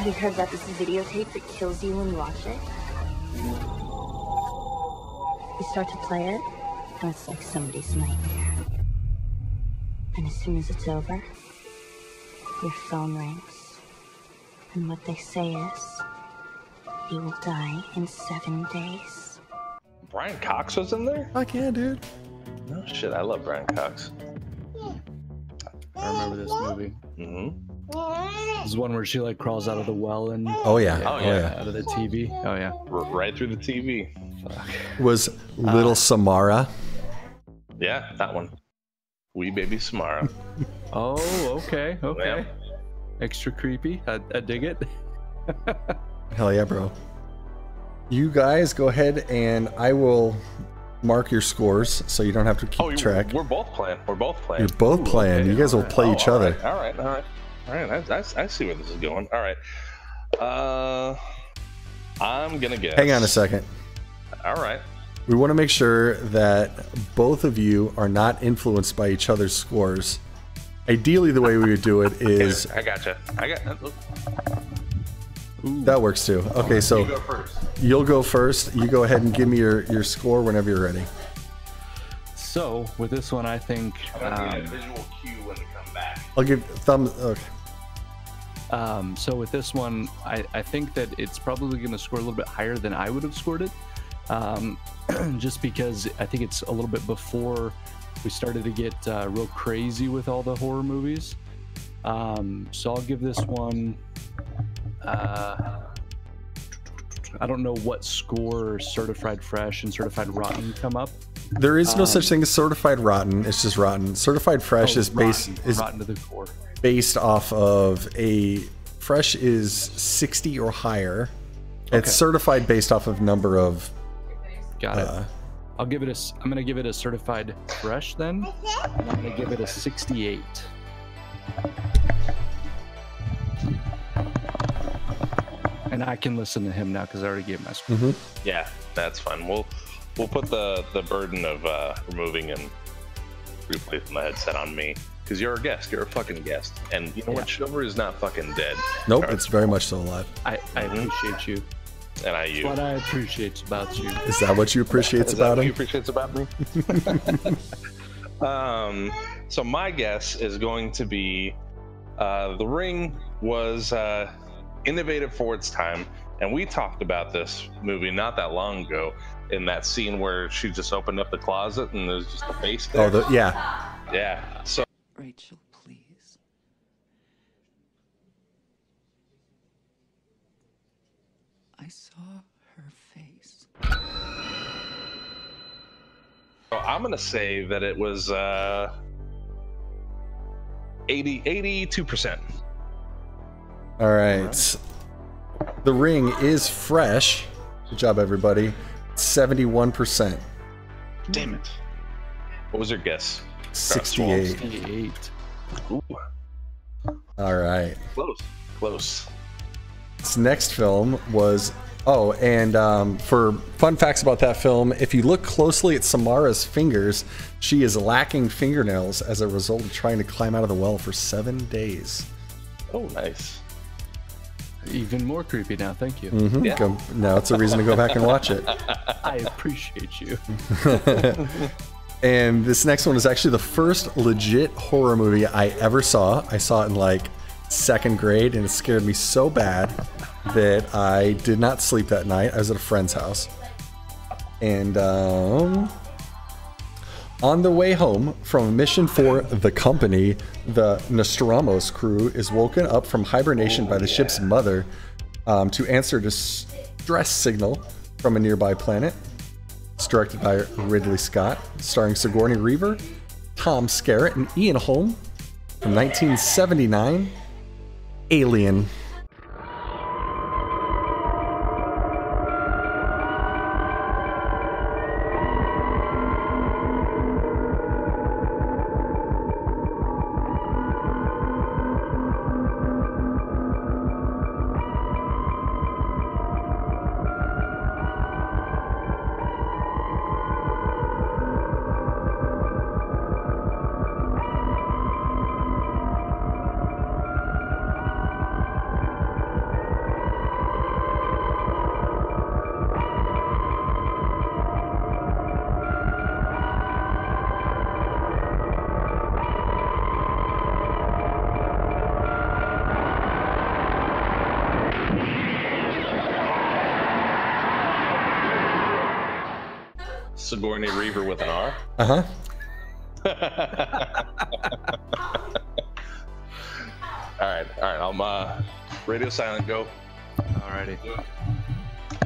Have you heard about this videotape that kills you when you watch it? You start to play it, and it's like somebody's nightmare. And as soon as it's over, your phone rings. And what they say is, you will die in seven days. Brian Cox was in there? Fuck yeah, dude. No shit, I love Brian Cox. I remember this movie. hmm This is one where she like crawls out of the well and Oh yeah. Oh, Oh yeah. yeah. out of the TV. Oh yeah. R- right through the TV. Was Little uh, Samara. Yeah, that one. Wee baby Samara. Oh, okay, okay. Yeah. Extra creepy. I, I dig it. Hell yeah, bro. You guys go ahead and I will mark your scores so you don't have to keep Oh, track. we're both playing. We're both playing. You're both playing. okay, you guys will play Oh, each other. All right, all right, all right. All right, I, I, I see where this is going. All right. Uh, I'm gonna guess. Hang on a second. All right. We want to make sure that both of you are not influenced by each other's scores. Ideally, the way we would do it is I gotcha. I got. Ooh. that works too. Okay, so You go first. you'll go first. You go ahead and give me your, your score whenever you're ready. So with this one, I think I'm um, a visual cue when to come back. I'll give thumbs. Okay. Um, so with this one, I, I think that it's probably going to score a little bit higher than I would have scored it, um, just because I think it's a little bit before we started to get uh, real crazy with all the horror movies. Um, so I'll give this one. Uh, I don't know what score certified fresh and certified rotten come up. There is no Um, such thing as certified rotten. It's just rotten. Certified fresh Oh, is based is rotten to the core. Based off of a fresh is 60 or higher. Okay. It's certified based off of number of Got it. uh, I'll give it a. I'm gonna give it a certified fresh then. And I'm gonna give it a 68. And I can listen to him now because I already gave my score. mhm. Yeah, that's fine. We'll we'll put the the burden of uh, removing and replacing the headset on me because you're a guest. You're a fucking guest, and you know what? Shiver is not fucking dead, Nope, Alright. it's very much still alive. I, I appreciate you. and I That's you. what I appreciate about you. Is that what you appreciate Is that about what you him? appreciates about me? um, so my guess is going to be uh, the ring was uh, innovative for its time. And we talked about this movie not that long ago in that scene where she just opened up the closet and there's just a face there. Oh, the, yeah. yeah. So Rachel, please. I saw her face. So I'm gonna say that it was uh 80 82%. All right. The ring is fresh. Good job, everybody. 71%. Damn it. What was your guess? 68. 68. Ooh, All right. close. Close. This next film was. Oh, and um, for fun facts about that film, if you look closely at Samara's fingers, she is lacking fingernails as a result of trying to climb out of the well for seven days. Oh, nice. Even more creepy now. Thank you. Mhm. Yeah. Go- now it's a reason to go back and watch it. I appreciate you. And this next one is actually the first legit horror movie I ever saw. I saw it in like second grade and it scared me so bad that I did not sleep that night. I was at a friend's house. And um, on the way home from mission for the company, the Nostromo's crew is woken up from hibernation by the ship's mother um, to answer a distress signal from a nearby planet. It's directed by Ridley Scott, starring Sigourney Weaver, Tom Skerritt, and Ian Holm. From 1979, Alien.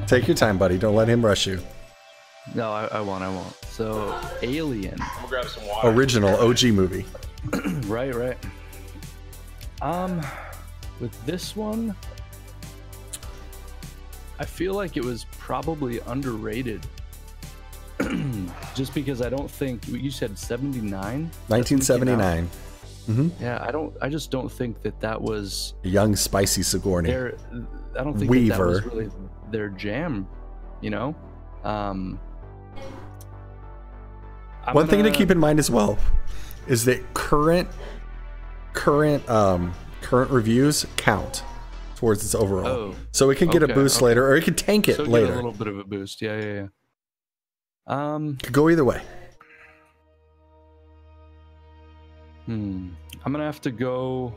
Take your time, buddy. Don't let him rush you. No, I, I won't. I won't. So, Alien. I'm gonna grab some water. Original OG movie. Right, right. Um, with this one, I feel like it was probably underrated. Just because I don't think you said 79. 1979. Yeah, I don't. I just don't think that that was Young, spicy Sigourney. their. I don't think that, that was Weaver. really their jam. You know. Um. One thing to gonna- keep in mind as well is that current current um current reviews count towards its overall. Oh, so it can get a boost okay. later or it can tank it so later. a little bit of a boost. Yeah, yeah, yeah. Um. Could go either way. Hmm. I'm gonna have to go.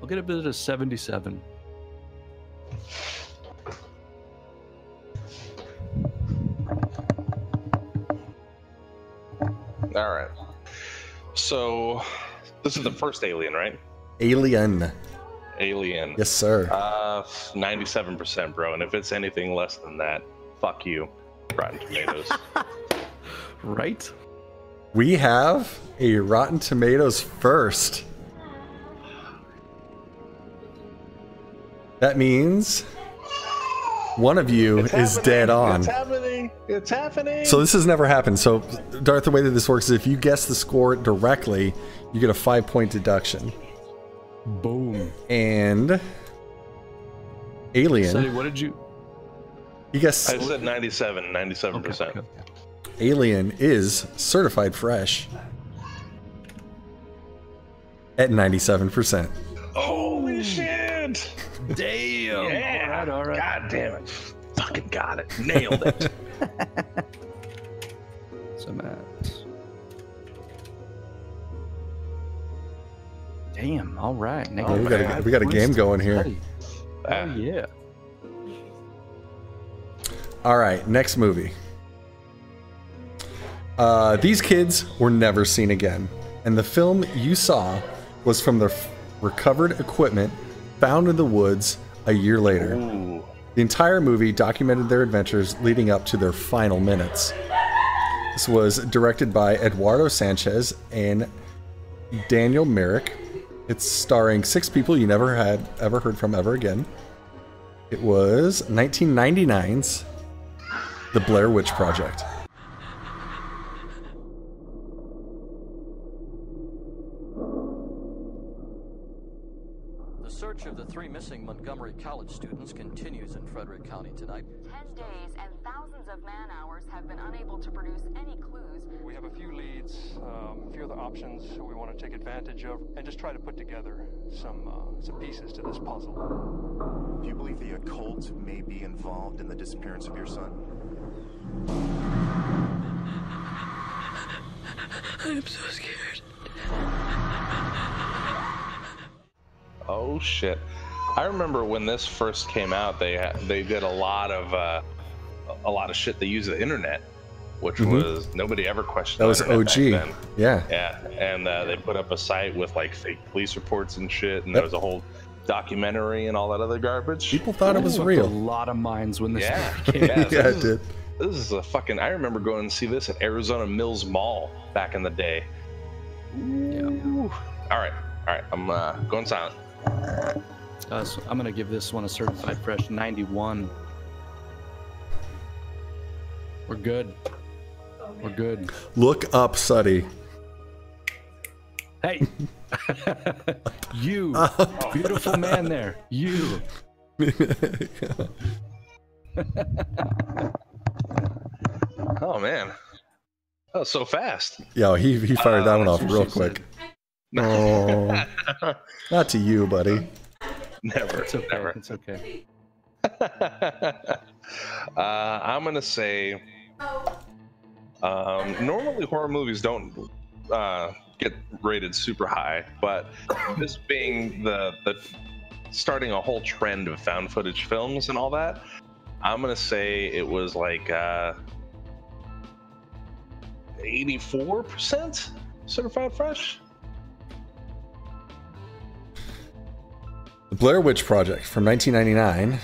I'll get a bit of 77. All right. So, this is the first Alien, right? Alien. Alien. Yes, sir. Uh, 97%, bro. And if it's anything less than that, fuck you, Rotten Tomatoes. Right? We have a Rotten Tomatoes first. That means one of you It's is happening. dead on. It's happening. It's happening. So this has never happened. So Darth, the way that this works is if you guess the score directly, you get a five point deduction. Boom. And Alien, Sonny, what did you? you guess I said 97, 97%. Okay, okay. Alien is certified fresh at ninety seven percent. Holy shit! Damn. Yeah. All right, all right. God damn it. Fucking got it. Nailed it. So I'm. Damn. All right. Yeah, we got a, we got a game going here. Oh Ah, yeah. All right, next movie. Uh, these kids were never seen again, and the film you saw was from their f- recovered equipment found in the woods a year later. Ooh. The entire movie documented their adventures leading up to their final minutes. This was directed by Eduardo Sanchez and Daniel Myrick. It's starring six people you never had ever heard from ever again. It was 1999's The Blair Witch Project. The search of the three missing Montgomery College students continues in Frederick County tonight. Ten days and thousands of man hours have been unable to produce any clues. We have a few leads, um, a few other options we want to take advantage of, and just try to put together some uh, some pieces to this puzzle. Do you believe the occult may be involved in the disappearance of your son? I'm so scared. Oh shit! I remember when this first came out, they they did a lot of uh, a lot of shit. They used the internet, which Mhm. was nobody ever questioned. That was OG. Yeah. Yeah, and uh, they put up a site with like fake police reports and shit, and Yep. there was a whole documentary and all that other garbage. People thought it was real. A lot of minds when this Yeah, movie came yeah, out. so Yeah, this it is- did. This is a fucking. I remember going and see this at Arizona Mills Mall back in the day. Ooh. All right, all right. I'm uh, going silent. Uh, so I'm gonna give this one a certified fresh 91. We're good. We're good. Look up Sutty. Hey, you beautiful man there. You. Oh man, that was so fast. Yeah, he, he fired that Uh, one off real what she quick. Oh, not to you, buddy. Never, It's okay. never. It's okay. uh, I'm gonna say. Um, normally, horror movies don't uh, get rated super high, but this being the the starting a whole trend of found footage films and all that, I'm gonna say it was like uh, 84% certified fresh. The Blair Witch Project from 1999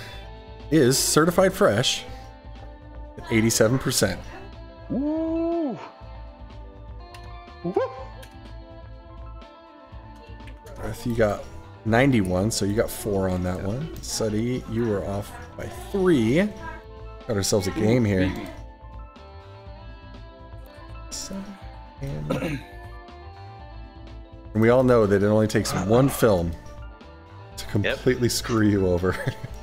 is certified fresh at 87%. Woo! Woo! Darth, you got 91, so you got four on that one. Sutty, you were off by three. Got ourselves a game here. And and we all know that it only takes one film to completely screw you over.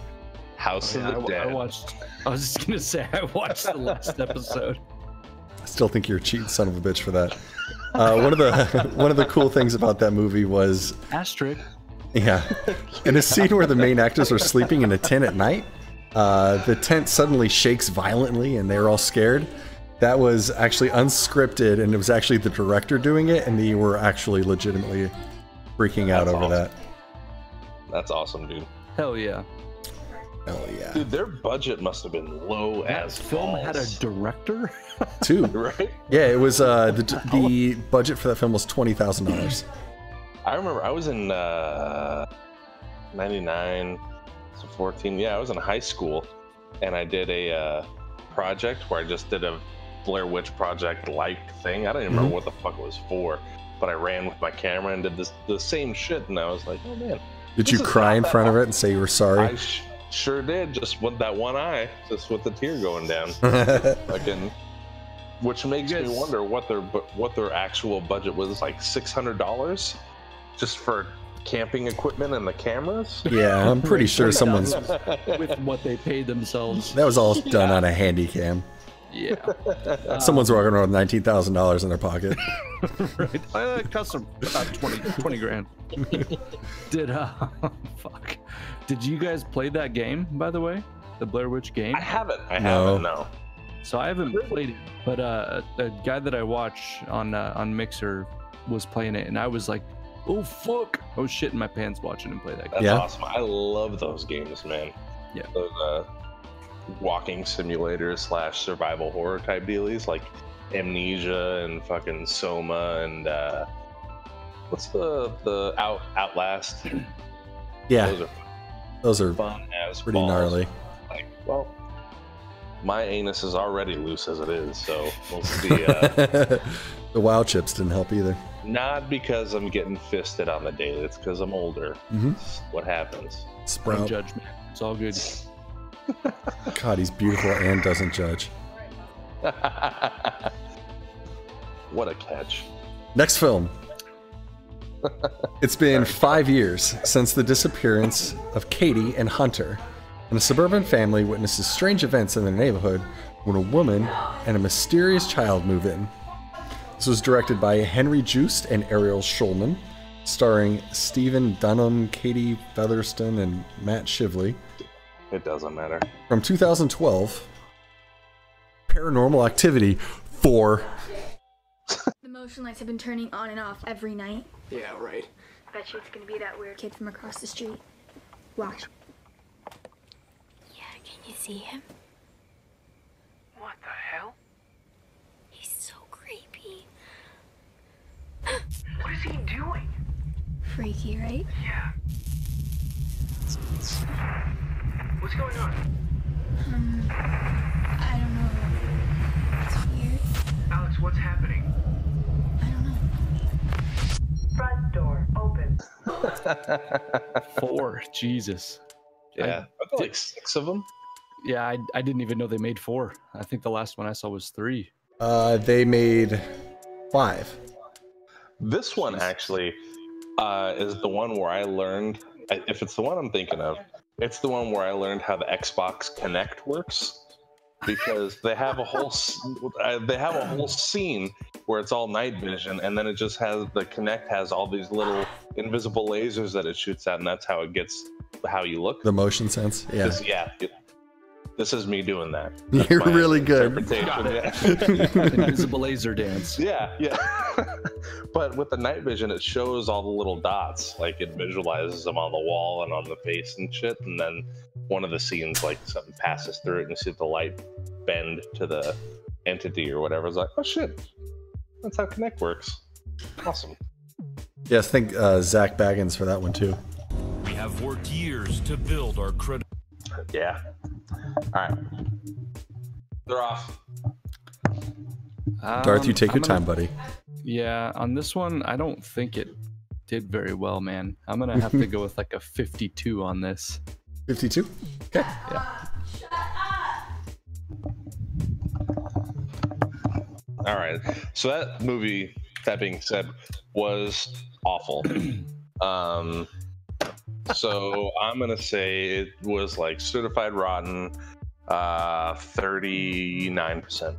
House Yeah, I, of the I Dead. watched. I was just gonna say I watched the last episode. I still think you're a cheating son of a bitch for that. Uh, one of the one of the cool things about that movie was Asterisk. Yeah. In a scene where the main actors are sleeping in a tent at night, uh, the tent suddenly shakes violently and they're all scared. That was actually unscripted and it was actually the director doing it, and they were actually legitimately freaking out That's over awesome. that. That's awesome, dude. Hell yeah. Hell yeah. Dude, their budget must have been low That as film had a director. Two. right? Yeah, it was uh, the, the budget for that film was $20,000. I remember I was in uh, 99, so 14. Yeah, I was in high school and I did a uh, project where I just did a Blair Witch Project like thing. I don't even remember what the fuck it was for, but I ran with my camera and did this the same shit. And I was like, oh man. Did you cry in front of it and say you were sorry? I sh- sure did, just with that one eye, just with the tear going down. Again, which makes me wonder what their what their actual budget was like six hundred dollars, just for camping equipment and the cameras. yeah, I'm pretty sure someone's. with what they paid themselves. That was all done on a handy cam. Yeah. Someone's walking around with nineteen thousand dollars in their pocket. right. Uh, it cost them about 20, 20 grand. Did uh fuck. Did you guys play that game, by the way? The Blair Witch game? I haven't. I No. haven't. No. So I haven't played it, but uh, a guy that I watch on uh, on Mixer was playing it, and I was like Oh fuck! Oh shit in my pants watching him play that. That's game. Yeah. awesome. I love those games, man. Yeah. Those uh, walking simulators slash survival horror type dealies like Amnesia and fucking Soma and uh, what's the the Out Outlast? Yeah, Those are those are fun as pretty balls. gnarly. Like, well, my anus is already loose as it is, so we'll see. Uh, the WoW chips didn't help either. not because I'm getting fisted on the daily. It's because I'm older. Mhm. What happens. No Sprout. judgment. It's all good. God, he's beautiful and doesn't judge. what a catch. Next film. It's been five years since the disappearance of Katie and Hunter, and a suburban family witnesses strange events in their neighborhood when a woman and a mysterious child move in. This was directed by Henry Joost and Ariel Schulman, starring Stephen Dunham, Katie Featherston, and Matt Shively. It doesn't matter. From 2012, Paranormal Activity 4. The motion lights have been turning on and off every night. Yeah, right. Bet you it's gonna be that weird kid from across the street. Watch. Yeah, can you see him? What the hell? He's so creepy. What is he doing? Freaky, right? Yeah. What's going on? Um, I don't know. It's weird. Alex, what's happening? I don't know. Front door open. Four. Jesus. Yeah, I feel like six of them. Yeah, I, I didn't even know they made four. I think the last one I saw was three. Uh, they made five. This one actually uh, is the one where I learned. If it's the one I'm thinking of, it's the one where I learned how the Xbox Kinect works because they have a whole uh, they have a whole scene where it's all night vision, and then it just has the Kinect has all these little invisible lasers that it shoots at, and that's how it gets how you look. The motion sense. Yeah. Yeah. It- this is me doing that. You're really good. interpretation, yeah. Invisible laser dance. Yeah, yeah. but with the night vision, it shows all the little dots. Like it visualizes them on the wall and on the face and shit. And then one of the scenes, like something passes through it and you see the light bend to the entity or whatever. It's like, oh shit, that's how Kinect works. Awesome. Yes, think uh, Zak Bagans for that one too. We have worked years to build our credit. Yeah. All right. They're off. Darth, you Um, take I'm your gonna- time, buddy. Yeah, on this one, I don't think it did very well, man. I'm gonna have to go with like a 52 on this. 52? Okay. Yeah. All right. So that movie, that being said, was awful. um, so I'm gonna say it was like certified rotten, uh, thirty-nine percent.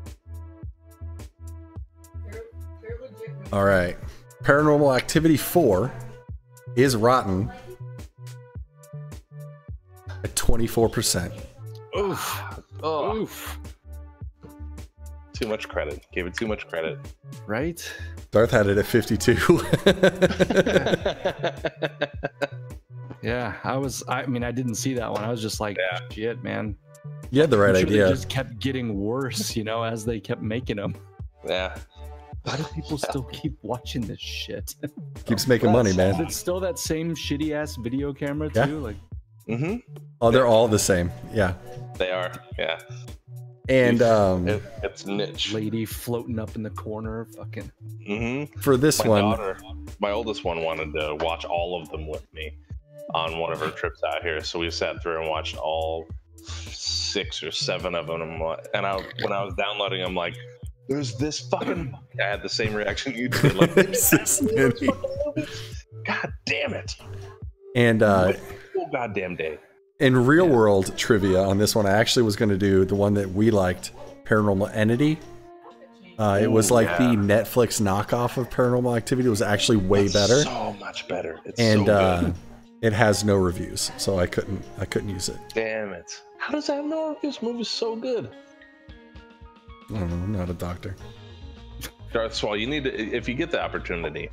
All right. Paranormal Activity 4 is rotten at 24%. Oof. Oof. Too much credit. Gave it too much credit. Right? Darth had it at 52. Yeah, I was. I mean, I didn't see that one. I was just like, shit, man. you had the right I'm sure idea. They just kept getting worse, you know, as they kept making them. yeah. Why do people still keep watching this shit? Keeps making money, man. It's still that same shitty ass video camera Yeah. too? Like, Mm-hmm. Oh, they're all the same. Yeah. They are. Yeah. And um, It, it's niche. lady floating up in the corner, fucking. Mm-hmm. for this my one, daughter, my oldest one, wanted to watch all of them with me on one of her trips out here. So we sat through and watched all six or seven of them. And I, when I was downloading, I'm like, "There's this fucking." I had the same reaction you did. Like, this many. God damn it! and uh, Oh goddamn day. in real world trivia on this one, I actually was going to do the one that we liked, Paranormal Entity. Uh, it was like yeah. the Netflix knockoff of Paranormal Activity. It was actually way It's better, So much better. It's and so uh, good. It has no reviews, so I couldn't I couldn't use it. Damn it! How does that have no reviews? This movie's so good. I don't know. I'm not a doctor. Darth Swahl, you need to, if you get the opportunity,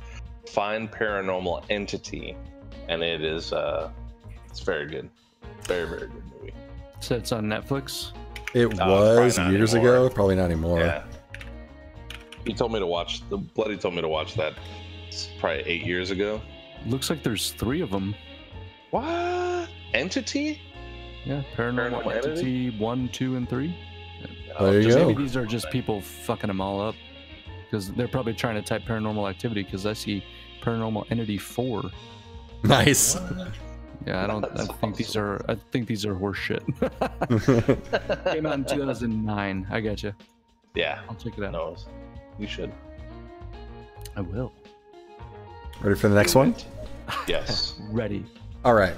Find Paranormal Entity, and it is uh, it's very good, very very good movie. So it's on Netflix. It Uh, probably was years anymore. ago, probably not anymore. Yeah. He told me to watch the bloody told me to watch that s- probably eight years ago. Looks like there's three of them. What entity? Yeah, Paranormal, Paranormal Entity, Entity? one, two, and three. There you go. Maybe these are just people fucking them all up because they're probably trying to type Paranormal Activity because I see Paranormal Entity four. Nice. Yeah, I don't. I think these are. I think these are horseshit. Came out in 2009. I got you. Yeah, I'll check it out. no, you should. I will. Ready for the next one? Yes. Ready. All right.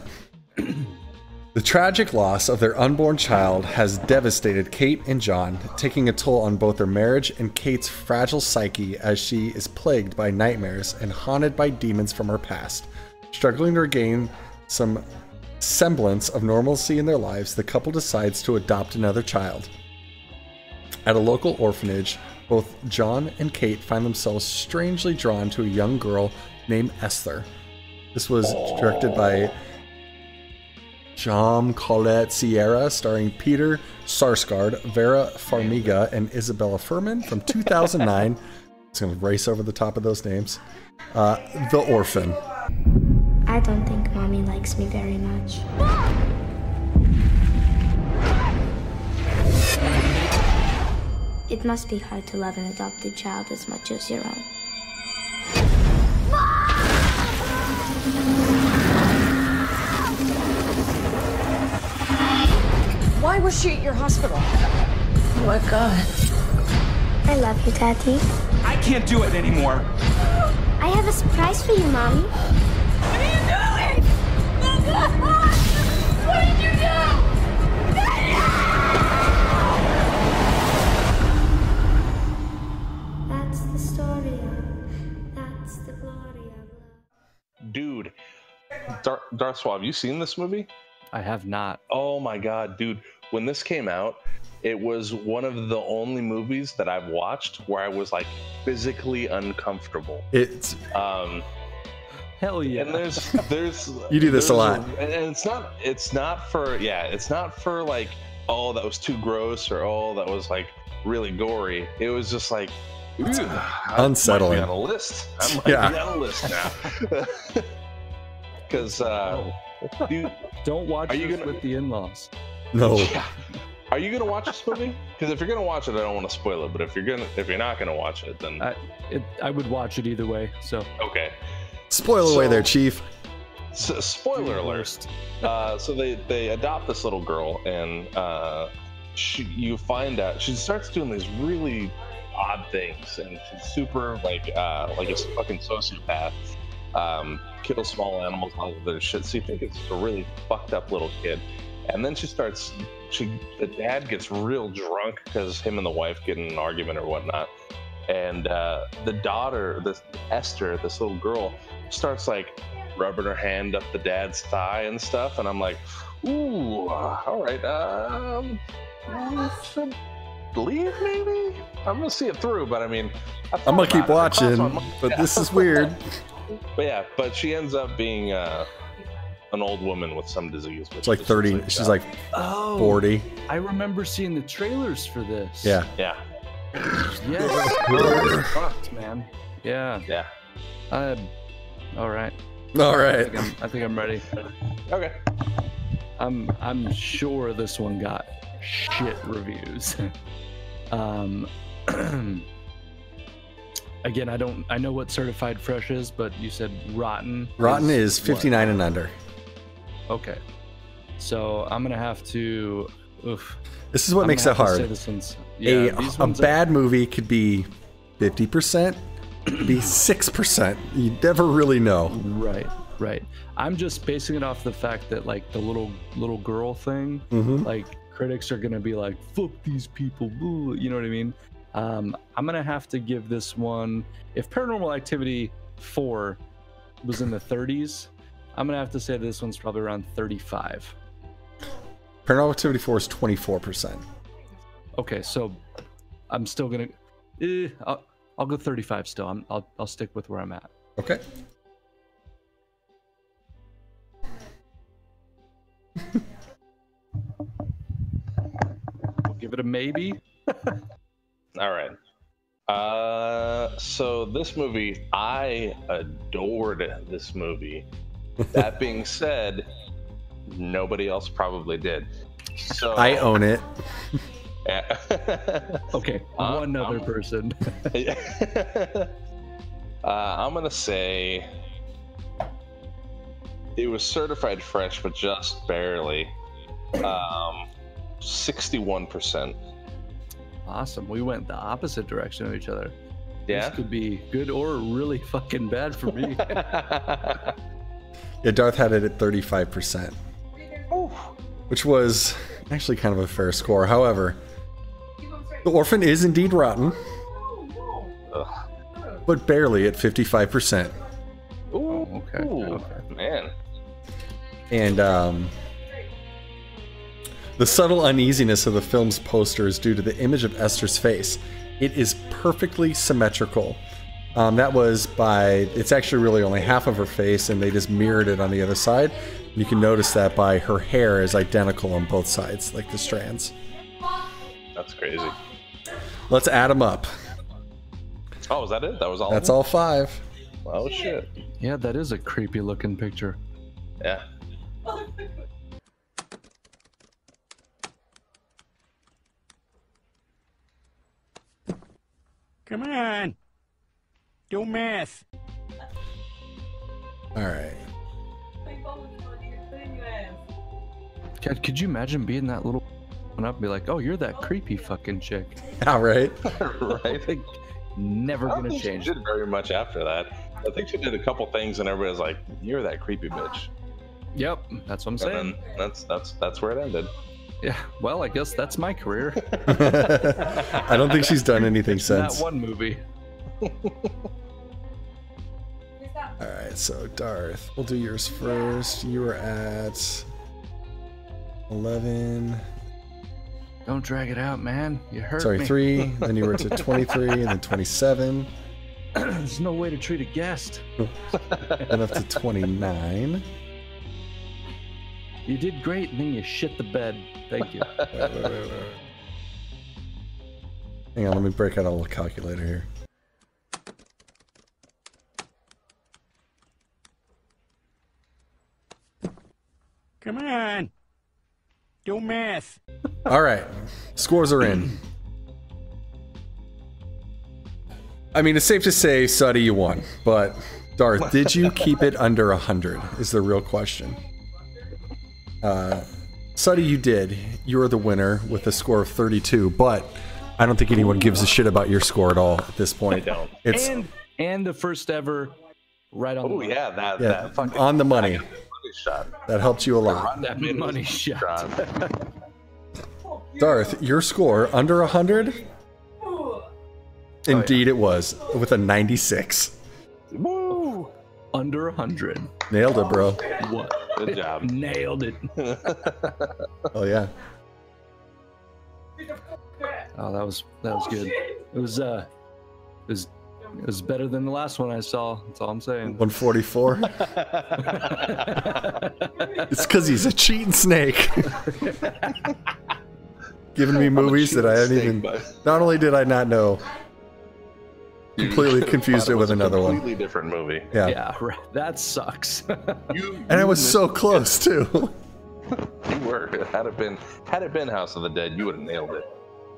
The tragic loss of their unborn child has devastated Kate and John, taking a toll on both their marriage and Kate's fragile psyche as she is plagued by nightmares and haunted by demons from her past. Struggling to regain some semblance of normalcy in their lives, the couple decides to adopt another child. At a local orphanage, both John and Kate find themselves strangely drawn to a young girl named Esther. This was directed by Jean Colette Sierra, starring Peter Sarsgaard, Vera Farmiga, and Isabella Fuhrman from 2009. It's going to race over the top of those names. Uh, the Orphan. I don't think mommy likes me very much. It must be hard to love an adopted child as much as your own. Why was she at your hospital? Oh my god. I love you, Daddy. I can't do it anymore. I have a surprise for you, Mommy. What are you doing? What Dude, Dar- Darth Swahl, have you seen this movie? I have not. Oh my god, dude! When this came out, it was one of the only movies that I've watched where I was like physically uncomfortable. It's Um, Hell yeah. and there's there's You do this a lot. and it's not it's not for yeah it's not for like oh that was too gross or oh that was like really gory. It was just like "Ugh, I might be unsettling. on a list. I might Yeah. be on a list now. Because uh, dude, Don't watch Are you this gonna- with the in-laws. No. yeah. Are you gonna watch this movie? Because if you're gonna watch it, I don't want to spoil it. But if you're gonna, if you're not gonna watch it, then I it, I would watch it either way. So okay. Spoil away So- there, Chief. So, spoiler alert. Uh, so they they adopt this little girl, and uh, she, you find out she starts doing these really odd things, and she's super like uh, like a fucking sociopath. Um, kill small animals, all of their shit. So you think it's a really fucked up little kid, and then she starts. She the dad gets real drunk because him and the wife get in an argument or whatnot, and uh, the daughter, this Esther, this little girl, starts like rubbing her hand up the dad's thigh and stuff, and I'm like, ooh, all right, um, leave maybe. I'm gonna see it through, but I mean, I I'm gonna keep it. Watching, so. I'm- but yeah. this is weird. But yeah, but she ends up being uh, an old woman with some disease. It's like 30. like, She's uh, like Oh, 40. I remember seeing the trailers for this. Yeah. yeah, Yeah. Fucked, man. Yeah. yeah. Uh, all right. All I right. think I'm, I think I'm ready. Okay. I'm I'm sure this one got shit reviews. um, again, I don't I know what certified fresh is, but you said rotten. Rotten is what? 59 and under. Okay, so I'm gonna have to. Oof. This is what I'm makes it have to say hard. A yeah, these a ones are- bad movie could be 50%, be 6%. You never really know. Right, right. I'm just basing it off the fact that like the little little girl thing, Mhm. like critics are gonna be like, "Fuck these people," you know what I mean? Um, I'm gonna have to give this one. If Paranormal Activity four was in the 30s, I'm gonna have to say this one's probably around 35. Paranormal Activity 4 is 24%. Okay, so I'm still gonna. Eh, I'll, I'll go 35 still. I'm, I'll I'll stick with where I'm at. Okay. We'll give it a maybe. All right. Uh, so this movie, I adored this movie. That being said, nobody else probably did. So I own it. Yeah. Okay, Uh, one other um, person. uh, I'm gonna say it was certified fresh, but just barely. Um, sixty-one percent. Awesome. We went the opposite direction of each other. Yeah. This could be good or really fucking bad for me. Yeah, Darth had it at 35%, which was actually kind of a fair score. However, The Orphan is indeed rotten, but barely at 55%. Ooh, okay. ooh, man. And um, the subtle uneasiness of the film's poster is due to the image of Esther's face. It is perfectly symmetrical. Um, that was by, it's actually really only half of her face, and they just mirrored it on the other side. You can notice that by her hair is identical on both sides, like the strands. That's crazy. Let's add them up. Oh, was that it? That was all. That's all five. Oh shit. yeah, that is a creepy looking picture. Yeah. Come on. Do math. All right. God, could you imagine being that little one up and be like, oh, you're that creepy fucking chick? All right. right. Like, never gonna change. She did very much after that. I think she did a couple things, and everybody was like, "You're that creepy bitch." Yep, that's what I'm And saying. then that's that's that's where it ended. Yeah, well, I guess that's my career. I don't think she's done anything That since. one movie. All right, so Darth, we'll do yours first. You were at 11. Don't drag it out, man. You hurt Sorry, me. three. then you were to 23, and then 27, There's no way to treat a guest. then up to 29. You did great, and then you shit the bed. Thank you. Wait, wait, wait, wait. Hang on, let me break out a little calculator here. Come on. Do math. All right, scores are in. I mean, it's safe to say, Sutty, you won. But, Darth, did you keep it under 100? Is the real question. Uh, Sutty, you did. You are the winner with a score of 32, but I don't think anyone gives a shit about your score at all at this point. I don't. It's and and the first ever right on Oh the yeah, that yeah, that fucking on the money. money shot. That helped you a lot. that money shot. Darth, your score under 100? Indeed, it was with a 96. Woo! Under 100. Nailed it, bro. What? Good job. Nailed it. Oh, yeah. Oh, that was that was good. It was uh it was it was better than the last one I saw. That's all I'm saying. 144. it's because he's a cheating snake. Giving me movies that I hadn't even. Not only did I not know, completely confused it with was a another one. Completely different movie. Yeah. Yeah, right. that sucks. You, And I was so missed- close, too. You were. Had it been had it been House of the Dead, you would have nailed it.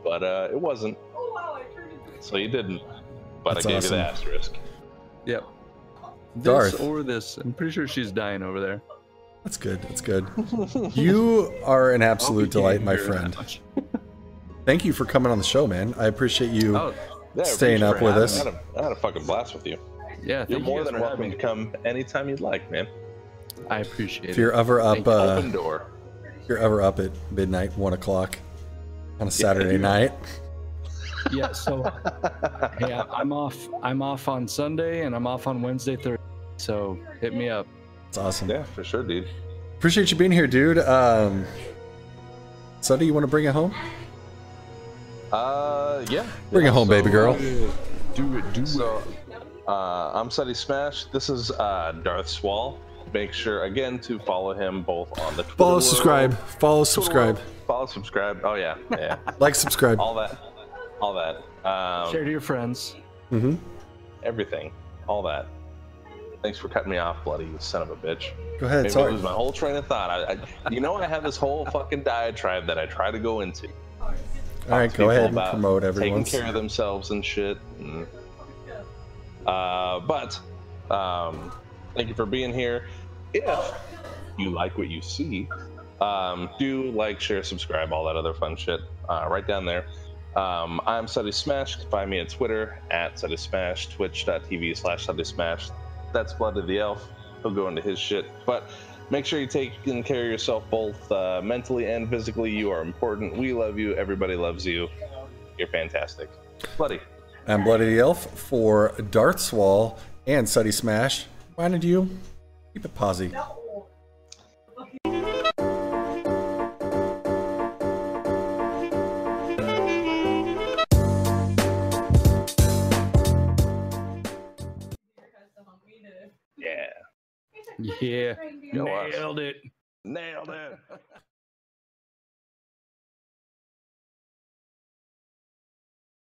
But uh, it wasn't. So you didn't. But That's I gave awesome. you the asterisk. yep. This Darth. or this. I'm pretty sure she's dying over there. That's good. That's good. You are an absolute delight, my friend. Thank you for coming on the show, man. I appreciate you Oh, Yeah, staying up with us. I had, a, I had a fucking blast with you. yeah. You're thank you more than for welcome to come anytime you'd like, man. I appreciate If it. you're ever up, uh, Open door. if you're ever up at midnight, one o'clock on a Saturday night. Yeah, so hey, I- I'm off. I'm off on Sunday and I'm off on Wednesday, Thursday. So hit me up. It's awesome. Yeah, for sure, dude. Appreciate you being here, dude. Um, Sutty, you want to bring it home? Uh, yeah. Bring it Yeah, home, baby so, girl. uh, Do it. Do So, Uh, I'm Sutty Smash. This is uh, Darth Swahl. Make sure again to follow him both on the Twitter Follow, world- subscribe. Follow, subscribe. Follow, subscribe. Oh yeah, yeah. Like, subscribe. all that, all that. Um, Share to your friends. Mm-hmm. everything, all that. Thanks for cutting me off, bloody you son of a bitch. Go ahead, Maybe sorry. I lose my whole train of thought. I, I, you know, I have this whole fucking diatribe that I try to go into. All right, go ahead and promote everyone. Taking care of themselves and shit. and- uh, but um, thank you for being here. If you like what you see, um, do like, share, subscribe, all that other fun shit uh, right down there. Um, I'm Sutty Smash. Find me on Twitter at Sutty Smash, twitch.tv slash Sutty Smash. That's Bloody the Elf. He'll go into his shit. But make sure you take care of yourself both uh, mentally and physically. You are important. We love you. Everybody loves you. You're fantastic. Bloody. I'm Bloody the Elf for Darth Swahl and Sutty Smash. Why did you keep it posy? Yeah. Yeah. Nailed it. Nailed it.